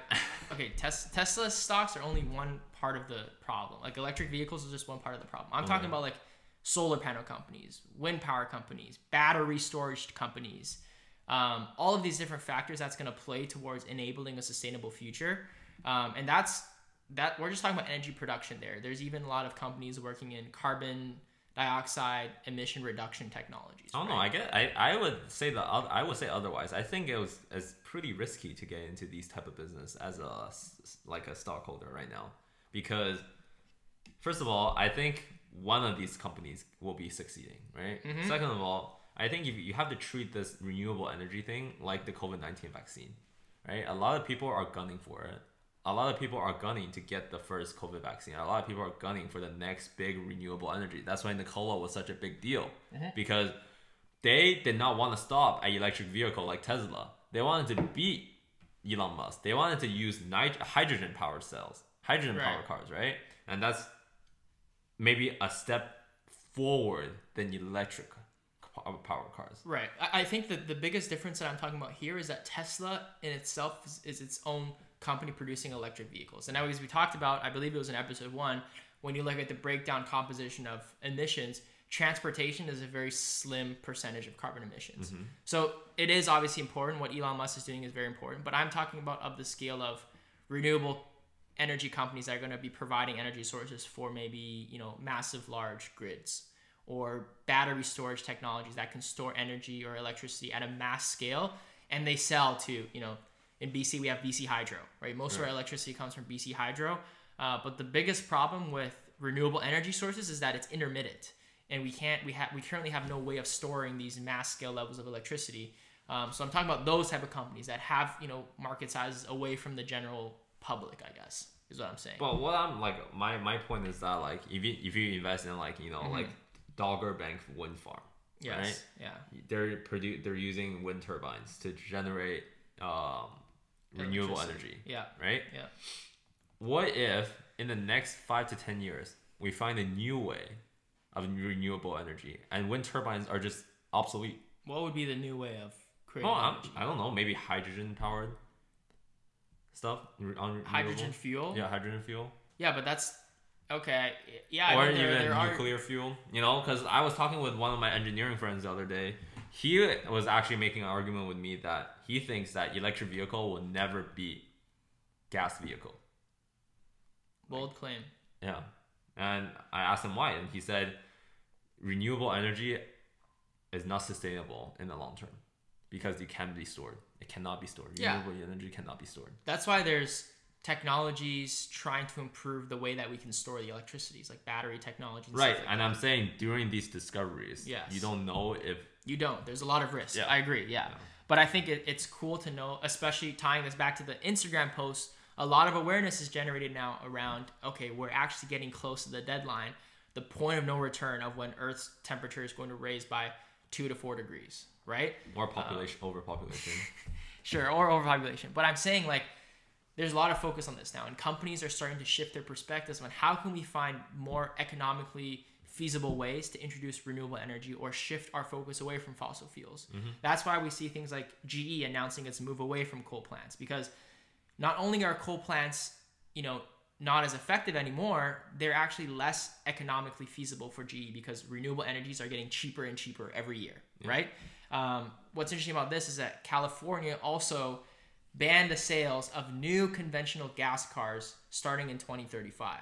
okay tes- tesla stocks are only one part of the problem. Like electric vehicles is just one part of the problem. I'm talking about like solar panel companies, wind power companies, battery storage companies. Um, all of these different factors that's going to play towards enabling a sustainable future. Um, and that's that we're just talking about energy production there. There's even a lot of companies working in carbon dioxide emission reduction technologies. I don't right? know. I get. I, I would say that I would say otherwise. I think it was it's pretty risky to get into these type of business as a like a stockholder right now because first of all, I think one of these companies will be succeeding, right? Mm-hmm. Second of all, I think if you have to treat this renewable energy thing like the COVID nineteen vaccine, right? A lot of people are gunning for it. A lot of people are gunning to get the first COVID vaccine. A lot of people are gunning for the next big renewable energy. That's why Nikola was such a big deal mm-hmm. because they did not want to stop at electric vehicle like Tesla. They wanted to beat Elon Musk. They wanted to use nit- hydrogen powered cells hydrogen right. power cars, right? And that's maybe a step forward than electric power cars. Right. I think that the biggest difference that I'm talking about here is that Tesla in itself is, is its own company producing electric vehicles. And now, as we talked about, I believe it was in episode one, when you look at the breakdown composition of emissions, transportation is a very slim percentage of carbon emissions. Mm-hmm. So it is obviously important. What Elon Musk is doing is very important. But I'm talking about of the scale of renewable energy companies that are going to be providing energy sources for maybe you know massive large grids or battery storage technologies that can store energy or electricity at a mass scale and they sell to you know in bc we have bc hydro right most of our electricity comes from bc hydro uh, but the biggest problem with renewable energy sources is that it's intermittent and we can't we have we currently have no way of storing these mass scale levels of electricity um, so i'm talking about those type of companies that have you know market sizes away from the general public, I guess, is what I'm saying. But what I'm like, my my point is that like if you if you invest in like you know mm-hmm. like Dogger Bank wind farm, yes, right? Yeah, they're produ- they're using wind turbines to generate um, renewable energy. Yeah. Right. Yeah. What if in the next five to ten years we find a new way of renewable energy and wind turbines are just obsolete? What would be the new way of creating? Oh, I don't know. Maybe hydrogen powered stuff on hydrogen fuel. Yeah, hydrogen fuel. Yeah, but that's okay. Yeah, or I mean, even there, there nuclear are... fuel. You know, because I was talking with one of my engineering friends the other day. He was actually making an argument with me that he thinks that electric vehicle will never beat gas vehicle. Bold claim. Yeah, and I asked him why, and he said renewable energy is not sustainable in the long term because it can be stored. It cannot be stored. Renewable yeah. energy cannot be stored. That's why there's technologies trying to improve the way that we can store the electricities, like battery technology. right, like and that. I'm saying during these discoveries, yes. you don't know if you don't. There's a lot of risk. Yeah. I agree. Yeah, yeah. but I think it, it's cool to know, especially tying this back to the Instagram post. A lot of awareness is generated now around okay, we're actually getting close to the deadline, the point of no return of when Earth's temperature is going to raise by two to four degrees right? Or population um, overpopulation. [LAUGHS] sure, or overpopulation. But I'm saying like there's a lot of focus on this now, and companies are starting to shift their perspectives on how can we find more economically feasible ways to introduce renewable energy or shift our focus away from fossil fuels. That's why we see things like GE announcing its move away from coal plants because not only are coal plants, you know, not as effective anymore, they're actually less economically feasible for GE because renewable energies are getting cheaper and cheaper every year, right? Um, what's interesting about this is that California also banned the sales of new conventional gas cars starting in 2035.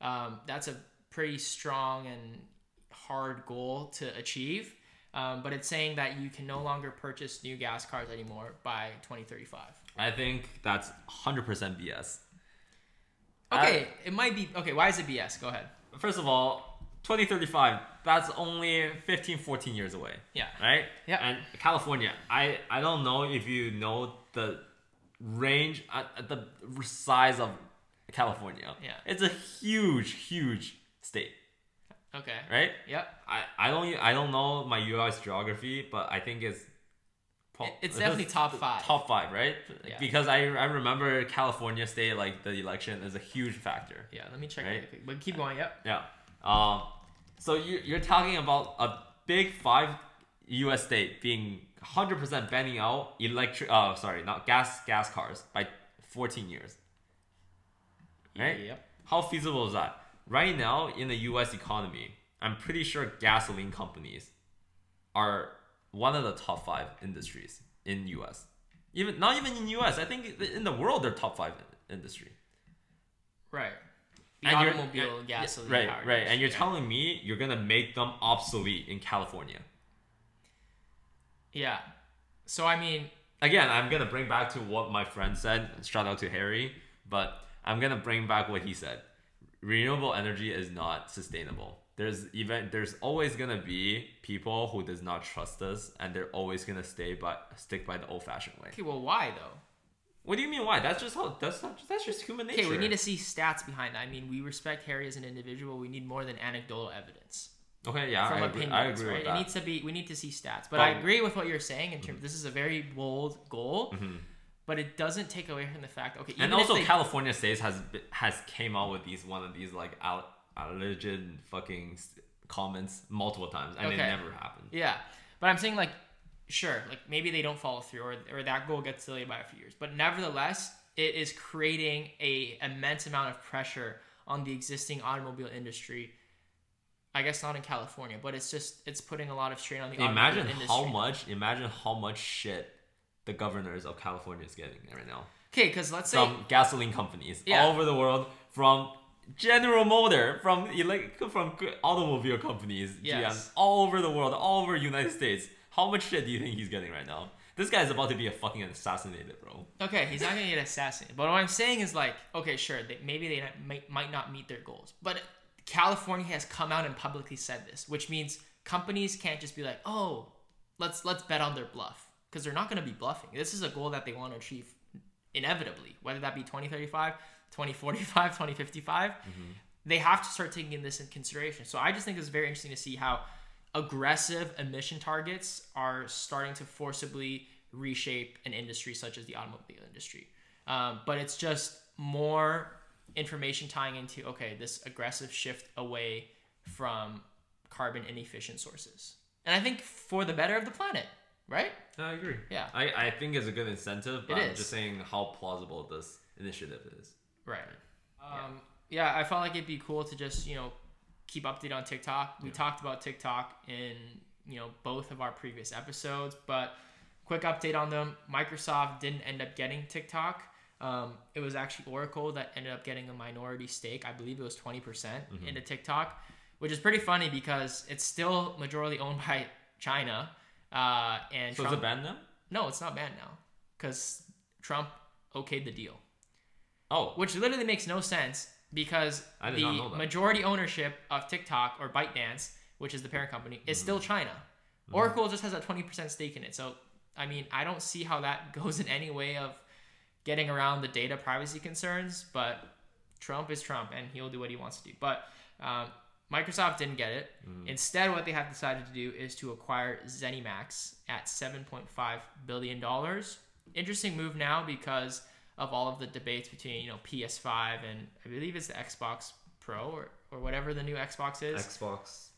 Um, that's a pretty strong and hard goal to achieve, um, but it's saying that you can no longer purchase new gas cars anymore by 2035. I think that's 100% BS. Okay, it might be. Okay, why is it BS? Go ahead. First of all, 2035, that's only 15, 14 years away. Yeah. Right? Yeah. And California, I, I don't know if you know the range, uh, uh, the size of California. Yeah. It's a huge, huge state, Okay. right? Yep. I, I don't I don't know my US geography, but I think it's it's definitely [LAUGHS] top five. Top five, right? Yeah. Because I I remember California state like the election is a huge factor. Yeah. Let me check Right. really. But keep going. Yep. Yeah. Um. So you you're talking about a big five U.S. state being 100% banning out electric. Oh, sorry, not gas gas cars by 14 years. Right. Yep. How feasible is that? Right now in the U.S. economy, I'm pretty sure gasoline companies are one of the top five industries in U.S. Even not even in U.S. I think in the world they're top five in- industry. Right. The And automobile yeah, gasoline. Right, right. And you're industry, telling me you're gonna make them obsolete in California. Yeah. So I mean, Again, I'm gonna bring back to what my friend said. Shout out to Harry, but I'm gonna bring back what he said. Renewable energy is not sustainable. There's even there's always gonna be people who does not trust us, and they're always gonna stay by stick by the old fashioned way. okay, well, why though? What do you mean? Why? That's just how that's not that's just human nature. Okay, we need to see stats behind that. I mean, we respect Harry as an individual. We need more than anecdotal evidence Okay, yeah, from I agree, opinions, I agree right? with It needs to be. We need to see stats. But But- I agree with what you're saying in terms. This is a very bold goal, mm-hmm. But it doesn't take away from the fact. Okay, even and also they- California states has has came out with these one of these like al- alleged fucking comments multiple times, and it never happened. Yeah, but I'm saying like, sure, like maybe they don't follow through, or, or that goal gets delayed by a few years. But nevertheless, it is creating a immense amount of pressure on the existing automobile industry. I guess not in California, but it's just it's putting a lot of strain on the Imagine industry. how much. Imagine how much shit the governors of California is getting right now Okay, because let's say from gasoline companies Yeah. all over the world, from General Motor, from elect, from automobile companies, Yes. GM, all over the world, all over United States. How much shit do you think he's getting right now? This guy is about to be a fucking assassinated, bro. Okay, he's not gonna get assassinated. But what I'm saying is like, okay, sure, they, maybe they not, might, might not meet their goals, but California has come out and publicly said this, which means companies can't just be like, oh, let's let's bet on their bluff because they're not gonna be bluffing. This is a goal that they want to achieve inevitably, whether that be 2035, 2045, [LAUGHS] 2055. They have to start taking this in consideration. So I just think it's very interesting to see how aggressive emission targets are starting to forcibly reshape an industry such as the automobile industry. Um, but it's just more information tying into okay, this aggressive shift away from carbon inefficient sources. And I think for the better of the planet, right? I agree. Yeah. I, I think it's a good incentive, but It I'm is. just saying how plausible this initiative is. Right. Um, yeah, I felt like it'd be cool to just you know keep update on TikTok. We talked about TikTok in you know both of our previous episodes, but quick update on them. Microsoft didn't end up getting TikTok. Um, it was actually Oracle that ended up getting a minority stake. I believe it was twenty percent into TikTok, which is pretty funny because it's still majority owned by China. Uh, and So Trump, is it banned now? no, it's not banned now because Trump okayed the deal Oh, which literally makes no sense because the not know that. majority ownership of TikTok or ByteDance, which is the parent company, is Mm-hmm. still China. Oracle just has a 20% stake in it. So, I mean, I don't see how that [LAUGHS] goes in any way of getting around the data privacy concerns, but Trump is Trump and he'll do what he wants to do. But um, Microsoft didn't get it. Mm. Instead, what they have decided to do is to acquire ZeniMax at $7.5 billion. Interesting move now because of all of the debates between, you know, PS5 and I believe it's the Xbox Pro or, or whatever the new Xbox is. Xbox.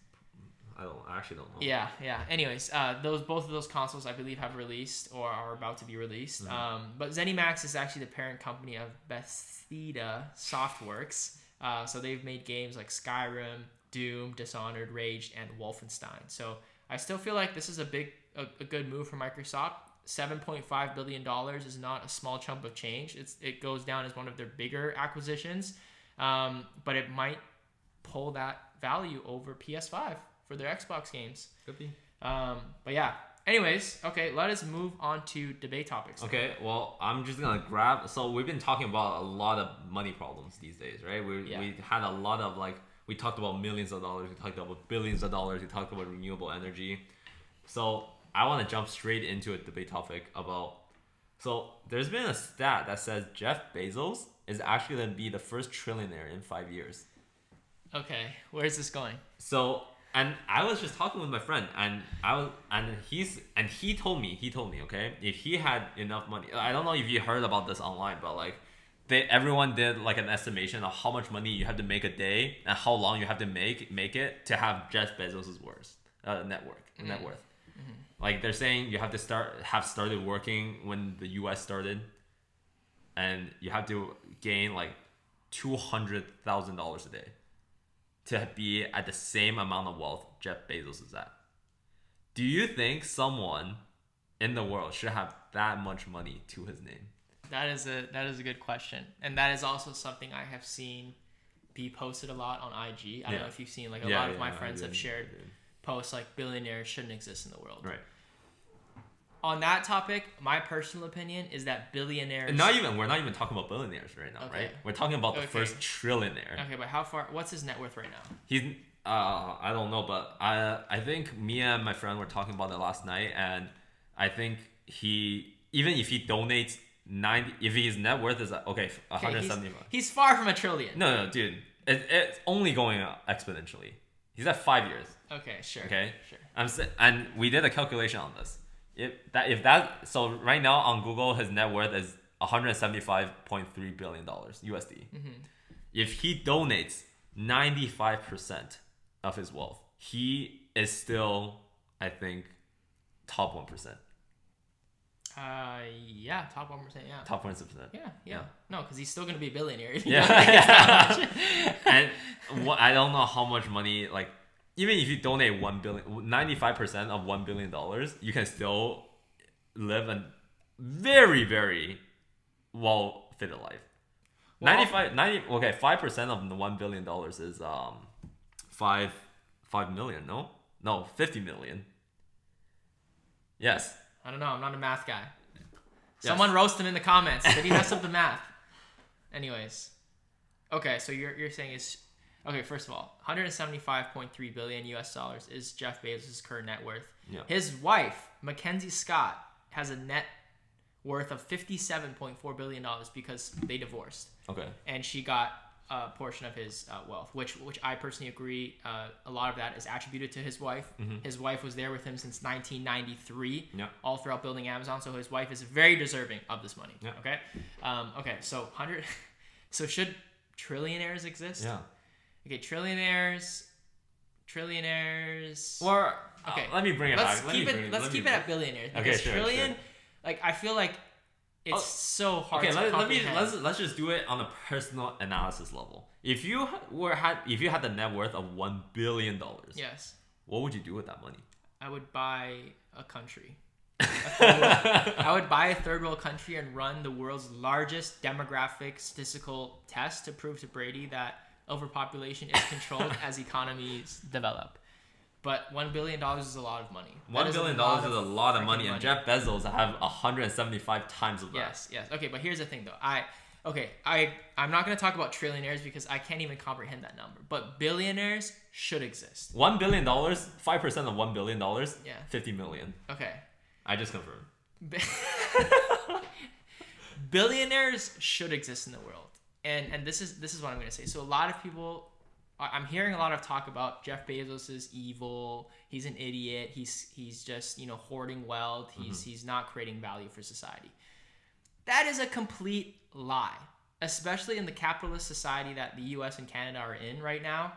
I don't. I actually don't know. Yeah, yeah. Anyways, uh, those both of those consoles I believe have released or are about to be released. Mhm. Um, but ZeniMax is actually the parent company of Bethesda Softworks. Uh, so they've made games like Skyrim, Doom, Dishonored, Rage, and Wolfenstein. So I still feel like this is a big, a, a good move for Microsoft. Seven point five billion dollars is not a small chunk of change. It's it goes down as one of their bigger acquisitions, um, but it might pull that value over PS5 for their Xbox games. Could be. Um, but yeah. Anyways, okay, let us move on to debate topics. now. Okay, well, I'm just gonna grab. So we've been talking about a lot of money problems these days, right? We Yeah. we had a lot of like we talked about millions of dollars, we talked about billions of dollars, we talked about renewable energy. So I want to jump straight into a debate topic about. So there's been a stat that says Jeff Bezos is actually gonna be the first trillionaire in five years. Okay, where's this going? So and I was just talking with my friend and I was and he's and he told me he told me okay if he had enough money I don't know if you heard about this online but like they everyone did like an estimation of how much money you have to make a day and how long you have to make make it to have Jeff Bezos's worth uh, net worth net worth like they're saying you have to start have started working when the U.S. started and you have to gain like two hundred thousand dollars a day to be at the same amount of wealth Jeff Bezos is at. Do you think someone in the world should have that much money to his name? That is a that is a good question, and that is also something I have seen be posted a lot on IG. I don't know if you've seen like a lot of my friends have shared posts like billionaires shouldn't exist in the world. Right. On that topic, my personal opinion is that billionaires. And not even we're not even talking about billionaires right now, Okay. right? We're talking about the Okay. first trillionaire. Okay, but how far? What's his net worth right now? He's uh I don't know, but I I think me and my friend were talking about it last night, and I think he even if he donates ninety, if his net worth is okay, one Okay, he's, he's far from a trillion. No, no, dude, it, it's only going up exponentially. He's at five years. Okay, sure. Okay. Sure. I'm and we did a calculation on this. If that if that so right now on Google his net worth is 175.3 billion dollars USD. Mm-hmm. If he donates 95% of his wealth, he is still I think top 1%. Uh, yeah, top one percent. Yeah. Top 1%. Yeah, yeah. Yeah. No, because he's still gonna be a billionaire. Yeah. [LAUGHS] much. [LAUGHS] and what I don't know how much money like even if you donate 1 billion 95% of 1 billion dollars, you can still live a very very well fitted life. Well- 95 90 okay, 5% of the 1 billion dollars is um 5 5 million, no? No, 50 million. Yes. I don't know. I'm not a math guy. Someone roast him in the comments. Did he mess up the math? Anyways, okay. So you're you're saying is okay. First of all, 175.3 billion U.S. dollars is Jeff Bezos' current net worth. Yeah. His wife, Mackenzie Scott, has a net worth of 57.4 billion dollars because they divorced, Okay. and she got a portion of his uh, wealth, which which I personally agree. Uh, a lot of that is attributed to his wife. His wife was there with him since 1993 Yeah. all throughout building Amazon. So his wife is very deserving of this money. Okay. Um, okay. So hundred. [LAUGHS] So should trillionaires exist? Yeah. Okay. Trillionaires. Trillionaires. Or Okay, okay, let me bring it let's back. Let keep me it. bring let's let me keep it at billionaires. Okay, Because sure, trillion. sure. Like I feel like it's Oh, so hard Okay, to let, let me let's let's just do it on a personal analysis level. If you were had if you had the net worth of one billion dollars, Yes, what would you do with that money? I would buy a country. [LAUGHS] A I would buy a third world country and run the world's largest demographic statistical test to prove to Brady that overpopulation is controlled [LAUGHS] as economies develop. But one billion dollars is a lot of money. One billion dollars is a lot of money, and Jeff Bezos have hundred and seventy five times of that. Yes, yes. Okay, but here's the thing though. I okay, I I'm not gonna talk about trillionaires because I can't even comprehend that number. But billionaires should exist. One billion dollars, five percent of one billion dollars, Yeah. fifty million. Okay. I just confirmed. [LAUGHS] Billionaires should exist in the world and and this is this is what i'm going to say so a lot of people i'm hearing a lot of talk about jeff bezos is evil he's an idiot he's he's just you know hoarding wealth he's mm-hmm. he's not creating value for society that is a complete lie especially in the capitalist society that the US and Canada are in right now,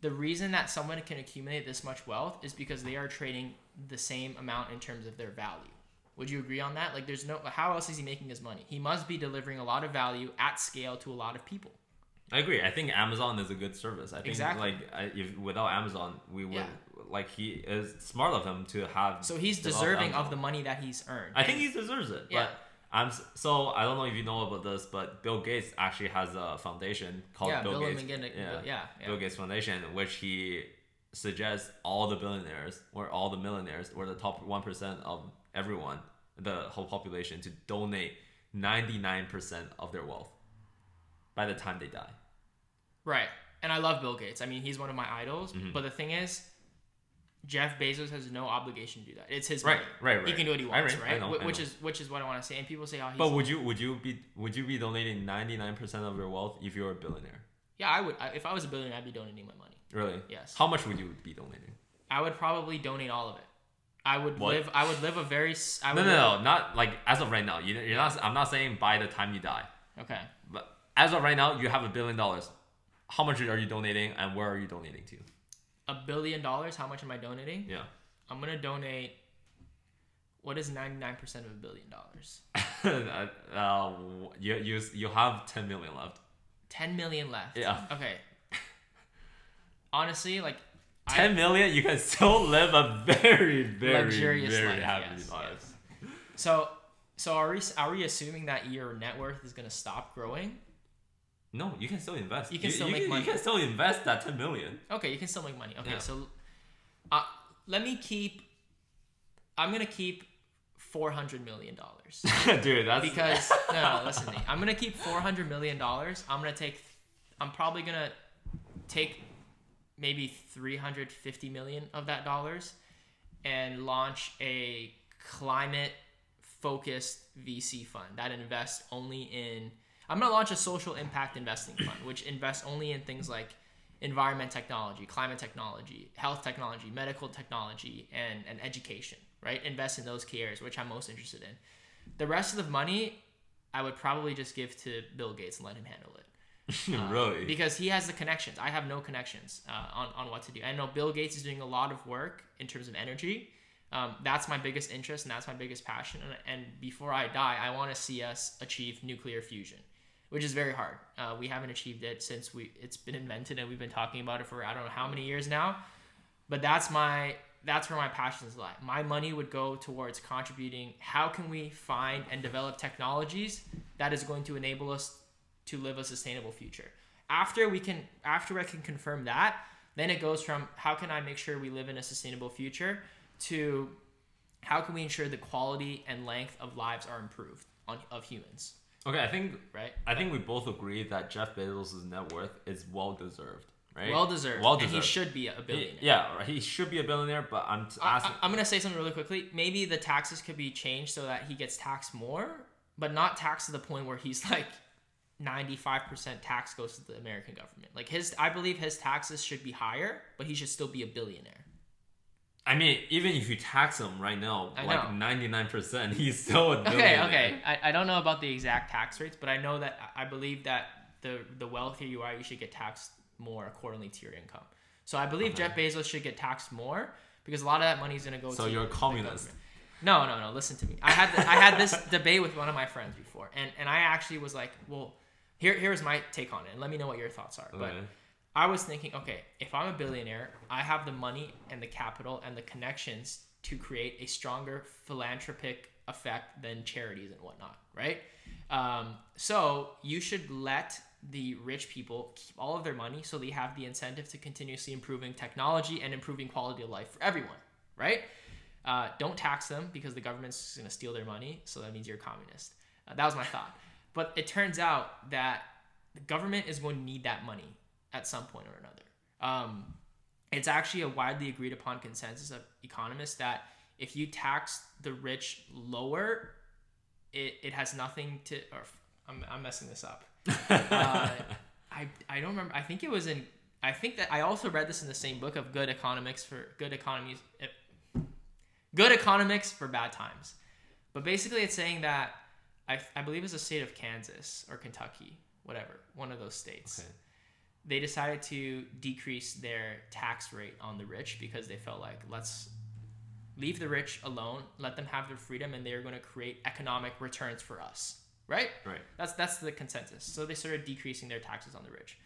the reason that someone can accumulate this much wealth is because they are trading the same amount in terms of their value. Would you agree on that? Like, there's no, how else is he making his money? He must be delivering a lot of value at scale to a lot of people. I agree. I think Amazon is a good service. I think Exactly. like I, if without Amazon, we would Yeah. like he is smart of him to have. So he's deserving Amazon. of the money that he's earned. I think he deserves it. Yeah. But I'm so I don't know if you know about this, but Bill Gates actually has a foundation called yeah, Bill, Bill Gates. Yeah. yeah, yeah. Bill Gates Foundation, which he suggests all the billionaires or all the millionaires or the top one percent of everyone, the whole population, to donate ninety nine percent of their wealth by the time they die. Right. And I love Bill Gates. I mean, he's one of my idols. Mm-hmm. But the thing is, Jeff Bezos has no obligation to do that. It's his Right, money. right, right. He can do what he wants, I right? know, which is which is what I want to say. And people say, "Oh, he's." But would you would you be would you be donating ninety nine percent of your wealth if you're a billionaire? yeah, I would. I, if I was a billionaire, I'd be donating my money. Really? Yes. How much would you be donating? I would probably donate all of it. I would What? live. I would live a very. I No, would no, live- no, not like as of right now. You, you're not. I'm not saying by the time you die, Okay. but as of right now, you have a billion dollars. How much are you donating, and where are you donating to? A billion dollars. How much am I donating? Yeah. I'm gonna donate. What is ninety nine percent of a billion dollars? [LAUGHS] uh, you you you have ten million left. Ten million left. Yeah. Okay. Honestly, like. I- Ten million, you can still live a very, very, Luxurious very life, happy yes, life. So, so are we are we assuming that your net worth is gonna stop growing? No, you can still invest. You can still make can, money. You can still invest that ten million. Okay, you can still make money. Okay, Yeah. so, uh, let me keep. I'm gonna keep four hundred million dollars [LAUGHS] Dude, that's because [LAUGHS] no, no, listen to me. I'm gonna keep four hundred million dollars. I'm gonna take. I'm probably gonna take maybe three hundred fifty million of that dollars and launch a climate focused VC fund that invests only in I'm going to launch a social impact investing fund which invests only in things like environment technology, climate technology, health technology, medical technology and and education, right? Invest in those key areas which I'm most interested in. The rest of the money I would probably just give to Bill Gates and let him handle it [LAUGHS] really. because he has the connections. I have no connections uh, on, on what to do. I know Bill Gates is doing a lot of work in terms of energy. Um, that's my biggest interest and that's my biggest passion. And, and before I die, I want to see us achieve nuclear fusion, which is very hard. Uh, we haven't achieved it since we it's been invented and we've been talking about it for I don't know how many years now. But that's my that's where my passions lie. My money would go towards contributing. How can we find and develop technologies that is going to enable us to live a sustainable future. After we can after I can confirm that, then it goes from how can I make sure we live in a sustainable future to how can we ensure the quality and length of lives are improved on of humans, Okay, I think right? I think we both agree that Jeff Bezos' net worth is well deserved, right? Well deserved. Well And he should be a He- billionaire. yeah, right, he should be a billionaire, but I'm t- asking. I, am gonna say something really quickly. Maybe the taxes could be changed so that he gets taxed more, but not taxed to the point where he's like 95% tax goes to the American government. Like his, I believe his taxes should be higher, but he should still be a billionaire. I mean, even if you tax him right now, I like ninety nine percent, [LAUGHS] he's still a Okay, billionaire. okay. okay. I, I don't know about the exact tax rates, but I know that I believe that the the wealthier you are, you should get taxed more accordingly to your income. So I believe Jeff Bezos should get taxed more because a lot of that money is going to go So to you're a communist. No, no, no. Listen to me. I had th- I had this [LAUGHS] debate with one of my friends before, and and I actually was like, well, here here's my take on it, and let me know what your thoughts are. But Okay. I was thinking, okay, if I'm a billionaire, I have the money and the capital and the connections to create a stronger philanthropic effect than charities and whatnot, right? Um, so you should let the rich people keep all of their money so they have the incentive to continuously improving technology and improving quality of life for everyone, right? Uh, don't tax them because the government's going to steal their money, so that means you're a communist. Uh, that was my thought. But it turns out that the government is going to need that money at some point or another. Um, it's actually a widely agreed upon consensus of economists that if you tax the rich lower, it, it has nothing to. Or I'm, I'm messing this up. [LAUGHS] Uh, I, I don't remember. I think it was in. I think that I also read this in the same book of good economics for good economies. eh, Good economics for bad times. But basically, it's saying that I, I believe it's the state of Kansas or Kentucky whatever, one of those states. Okay. They decided to decrease their tax rate on the rich because they felt like let's leave the rich alone, let them have their freedom, and they're going to create economic returns for us. Right? Right. That's that's the consensus. So they started decreasing their taxes on the rich.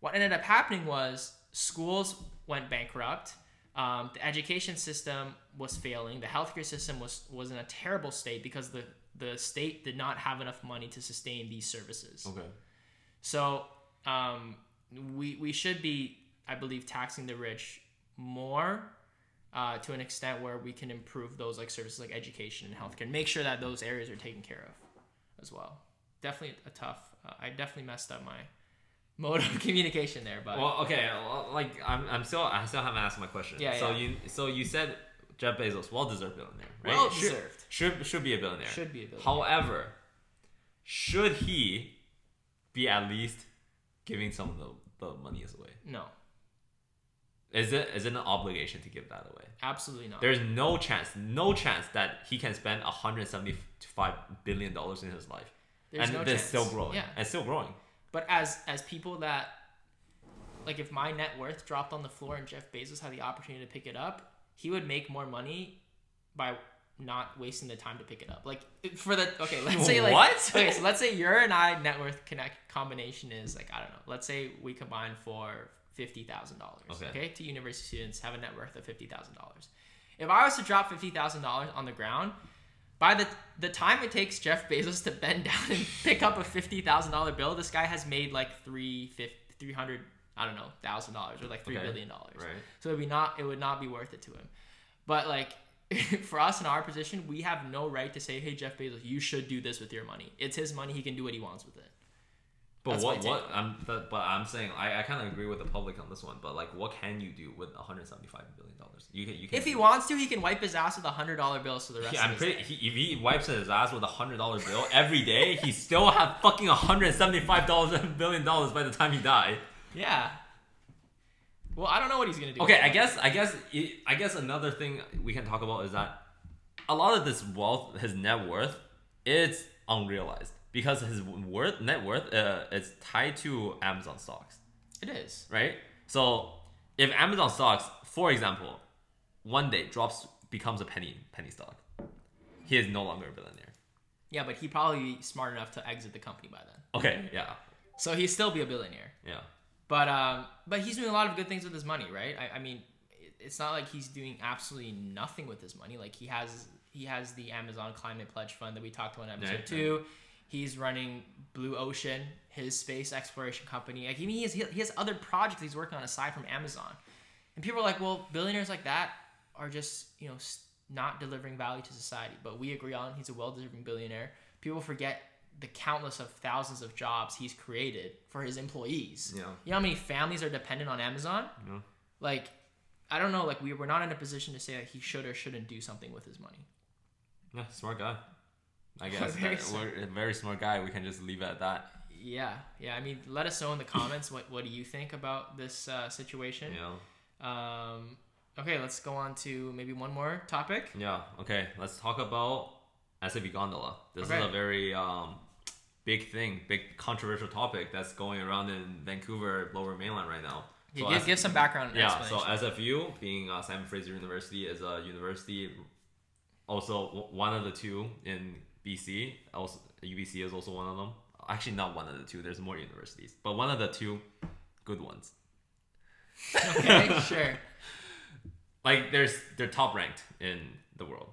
What ended up happening was schools went bankrupt. Um, the education system was failing. The healthcare system was was in a terrible state because the the state did not have enough money to sustain these services. Okay. So um, we we should be, I believe, taxing the rich more uh, to an extent where we can improve those like services like education and healthcare and make sure that those areas are taken care of as well. Definitely a tough. Uh, I definitely messed up my [LAUGHS] mode of communication there, but Well, okay. well, Like I'm, I'm still, I still haven't asked my question. Yeah, So yeah. you, so you said Jeff Bezos, well-deserved billionaire, right? Well Should- deserved. Should, should be a billionaire. should be a billionaire. However, should he be at least giving some of the, the monies away? no, Is it is it an obligation to give that away? absolutely not. There's no chance, no chance that he can spend 175 billion dollars in his life, There's and no it's still growing. Yeah. and still growing. But as as people that like if my net worth dropped on the floor and Jeff Bezos had the opportunity to pick it up, he would make more money by not wasting the time to pick it up. Like for the okay, let's say like What? [LAUGHS] okay, so let's say your and I net worth connect combination is like I don't know. Let's say we combine for fifty thousand dollars. Okay. Okay, two university students have a net worth of fifty thousand dollars. If I was to drop fifty thousand dollars on the ground, by the the time it takes Jeff Bezos to bend [LAUGHS] down and pick up a fifty thousand dollar bill, this guy has made like three fifty three hundred I don't know thousand dollars or like three Okay. billion dollars. Right. So it'd be not it would not be worth it to him. But like [LAUGHS] for us in our position, we have no right to say, "Hey Jeff Bezos, you should do this with your money." It's his money; he can do what he wants with it. But That's what what I'm but, but I'm saying I, I kind of agree with the public on this one. But like, what can you do with 175 billion dollars? You can you can. If he wants to, he can wipe his ass with a hundred dollar bill. So the rest Yeah, of I'm his pretty. He, if he wipes his ass with a hundred dollar bill every day, he still have fucking 175 dollars [LAUGHS] billion dollars by the time he die. Yeah. Well, I don't know what he's gonna do. Okay, I guess I guess I guess another thing we can talk about is that a lot of this wealth, his net worth, it's unrealized because his worth net worth uh, is tied to Amazon stocks, it is. right? So if Amazon stocks, for example, one day drops becomes a penny penny stock, he is no longer a billionaire. Yeah, but he'd probably be smart enough to exit the company by then. Okay, yeah, So he'd still be a billionaire. yeah. But um, but he's doing a lot of good things with his money, right? I, I mean, it's not like he's doing absolutely nothing with his money. Like he has he has the Amazon Climate Pledge Fund that we talked about in episode two. He's running Blue Ocean, his space exploration company. Like, I mean, he has he has other projects he's working on aside from Amazon. And people are like, well, billionaires like that are just you know not delivering value to society. But we agree on he's a well-deserving billionaire. People forget the countless of thousands of jobs he's created for his employees. Yeah. You know how many families are dependent on Amazon? Yeah. Like, I don't know. Like, we we're not in a position to say that he should or shouldn't do something with his money. Yeah, smart guy. I [LAUGHS] guess Very smart. we're a very smart guy. We can just leave it at that. Yeah, yeah. I mean, let us know in the comments what what do you think about this uh, situation. Know. Um, okay, let's go on to maybe one more topic. Yeah. Okay. Let's talk about SFU gondola. This Okay. is a very um, big thing, big controversial topic that's going around in Vancouver, Lower Mainland right now. Yeah, So give, as- give some background. yeah. So. SFU, being uh, Simon Fraser University, is a university. Also, w- one of the two in BC. Also, UBC is also one of them. Actually, not one of the two. There's more universities, but one of the two good ones. okay, sure. [LAUGHS] like there's they're top ranked in the world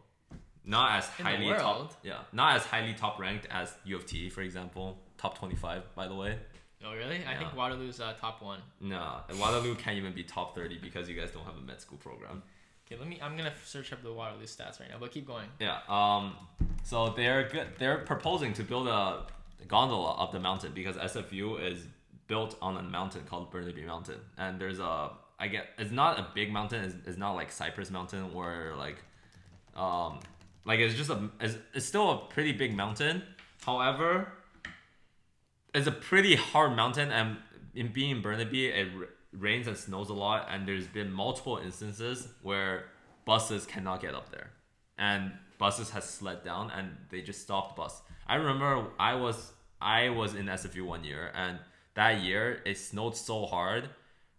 not as In highly top yeah not as highly top ranked as u of t for example top 25 by the way Oh, really? I think Waterloo's uh, top one. no waterloo can't even be top 30 because you guys don't have a med school program Okay, let me. I'm gonna search up the Waterloo stats right now, but keep going. yeah um so they're good they're proposing to build a gondola up the mountain because sfu is built on a mountain called burnaby mountain and there's a i get it's not a big mountain it's, it's not like cypress mountain or like um like it's just a it's, it's still a pretty big mountain. However it's a pretty hard mountain and in being in burnaby it r- rains and snows a lot and there's been multiple instances where buses cannot get up there. And buses has slid down and they just stopped the bus. I remember i was I was in SFU one year, and that year it snowed so hard,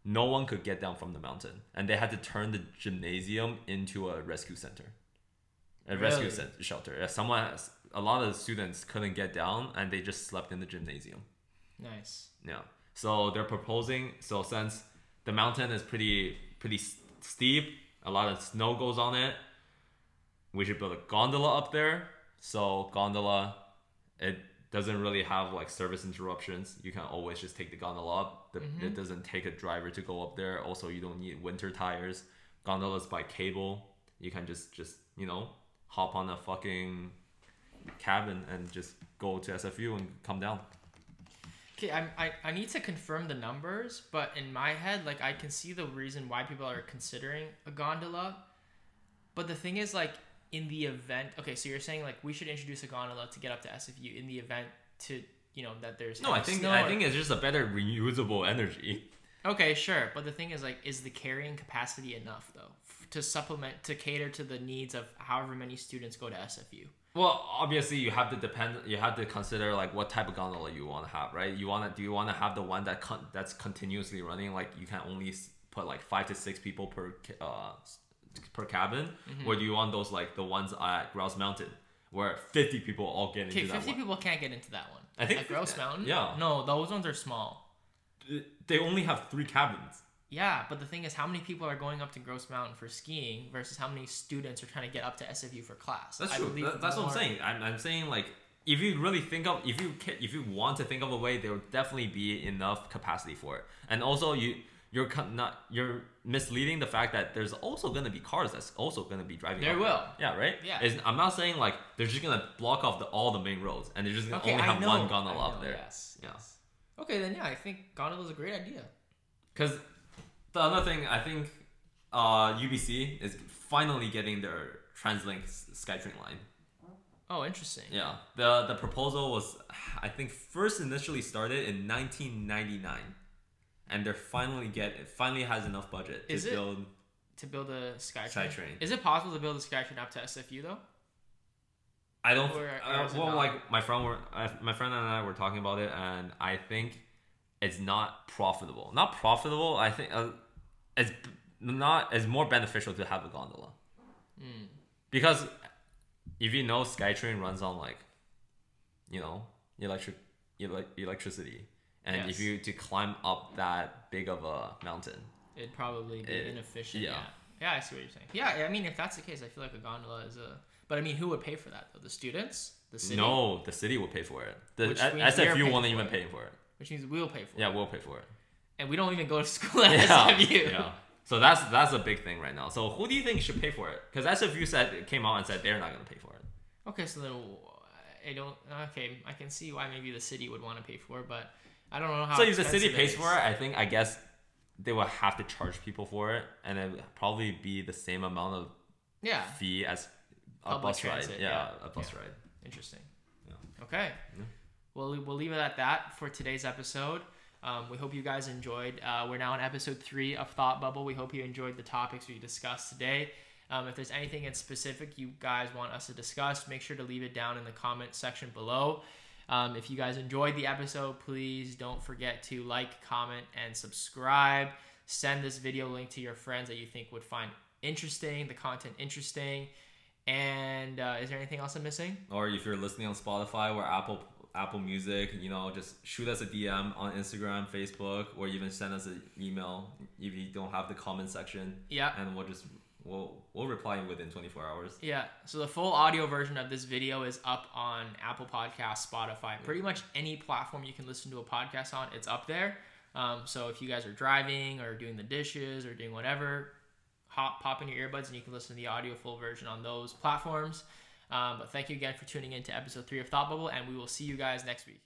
no one could get down from the mountain, and they had to turn the gymnasium into a rescue center, a rescue Really? cent- shelter. Yeah, Someone, a lot of the students couldn't get down, and they just slept in the gymnasium. Nice. Yeah. So they're proposing. So since the mountain is pretty pretty steep, a lot of snow goes on it. We should build a gondola up there. So gondola, it doesn't really have like service interruptions. You can always just take the gondola up. The, mm-hmm. It doesn't take a driver to go up there. Also, you don't need winter tires. Gondolas by cable. You can just just you know hop on a fucking cabin and just go to SFU and come down. Okay, I'm, I I need to confirm the numbers, but in my head, like I can see the reason why people are considering a gondola. But the thing is, like in the event, okay, so you're saying like we should introduce a gondola to get up to SFU in the event to you know that there's No, I think I or- think it's just a better reusable energy. Okay, sure, but the thing is, like, is the carrying capacity enough though to supplement to cater to the needs of however many students go to SFU? Well, obviously you have to depend. You have to consider like what type of gondola you want to have, right? You want to do you want to have the one that con- that's continuously running, like you can only put like five to six people per uh per cabin, Mm-hmm. or do you want those like the ones at Grouse Mountain where fifty people all get into Okay, that fifty one? people can't get into that one. I think at Grouse Mountain. yeah. No, those ones are small. They only have three cabins. Yeah, but the thing is, how many people are going up to Grouse Mountain for skiing versus how many students are trying to get up to SFU for class? That's I true. That- that's what I'm saying. I'm, I'm saying like if you really think of if you ca- if you want to think of a way, there will definitely be enough capacity for it. And also you you're not you're misleading the fact that there's also gonna be cars that's also gonna be driving. There will. Yeah. Right. Yeah. It's, I'm not saying like they're just gonna block off the, all the main roads and they're just gonna Okay, only I have know. one gondola up there. Yes. Yeah. yes. Okay, then yeah, I think gondola is a great idea. Because the other thing I think uh, UBC is finally getting their TransLink SkyTrain line. Oh, interesting. Yeah, the the proposal was I think first initially started in 1999, and they're finally get it finally has enough budget to Is it? build. To build a SkyTrain. SkyTrain. Is it possible to build a SkyTrain up to SFU though? I don't. Or- or uh, well, not? like my friend were uh, my friend and I were talking about it, and I think it's not profitable. Not profitable. I think uh, it's not. It's more beneficial to have a gondola Hmm. because if you know SkyTrain runs on like, you know, electric ele- electricity, and Yes. if you to climb up that big of a mountain, It'd probably be It- inefficient. yeah. Yeah. yeah. I see what you're saying. Yeah, I mean, if that's the case, I feel like a gondola is a. But I mean, who would pay for that though? The students, the city. no, the city will pay for it. The Which S- means they're SFU paying won't for even it. pay for it. which means we'll pay for Yeah, it. we'll pay for it. And we don't even go to school at [LAUGHS] yeah, SFU. yeah. So that's that's a big thing right now. So who do you think should pay for it? Because SFU said it came out and said they're not going to pay for it. Okay, so then I don't. Okay, I can see why maybe the city would want to pay for it, but I don't know how. so if the city pays for it, I think I guess they will have to charge people for it, and it would probably be the same amount of Yeah, fee as a Public bus transit, ride. Yeah, yeah. a bus Yeah. ride. interesting. Yeah. Okay. Well, we'll leave it at that for today's episode. Um, we hope you guys enjoyed. Uh, we're now on episode three of Thought Bubble. We hope you enjoyed the topics we discussed today. Um, if there's anything in specific you guys want us to discuss, make sure to leave it down in the comment section below. Um, if you guys enjoyed the episode, please don't forget to like, comment, and subscribe. Send this video link to your friends that you think would find interesting, the content interesting. And uh, is there anything else I'm missing? Or if you're listening on Spotify or Apple Apple Music, you know, just shoot us a DM on Instagram, Facebook, or even send us an email if you don't have the comment section, Yeah. and we'll just we'll we'll reply within 24 hours. Yeah, so the full audio version of this video is up on Apple Podcasts, Spotify, pretty much any platform you can listen to a podcast on, it's up there. Um, so if you guys are driving or doing the dishes or doing whatever, hop pop in your earbuds and you can listen to the audio full version on those platforms. Um, but thank you again for tuning in to episode three of Thought Bubble, and we will see you guys next week.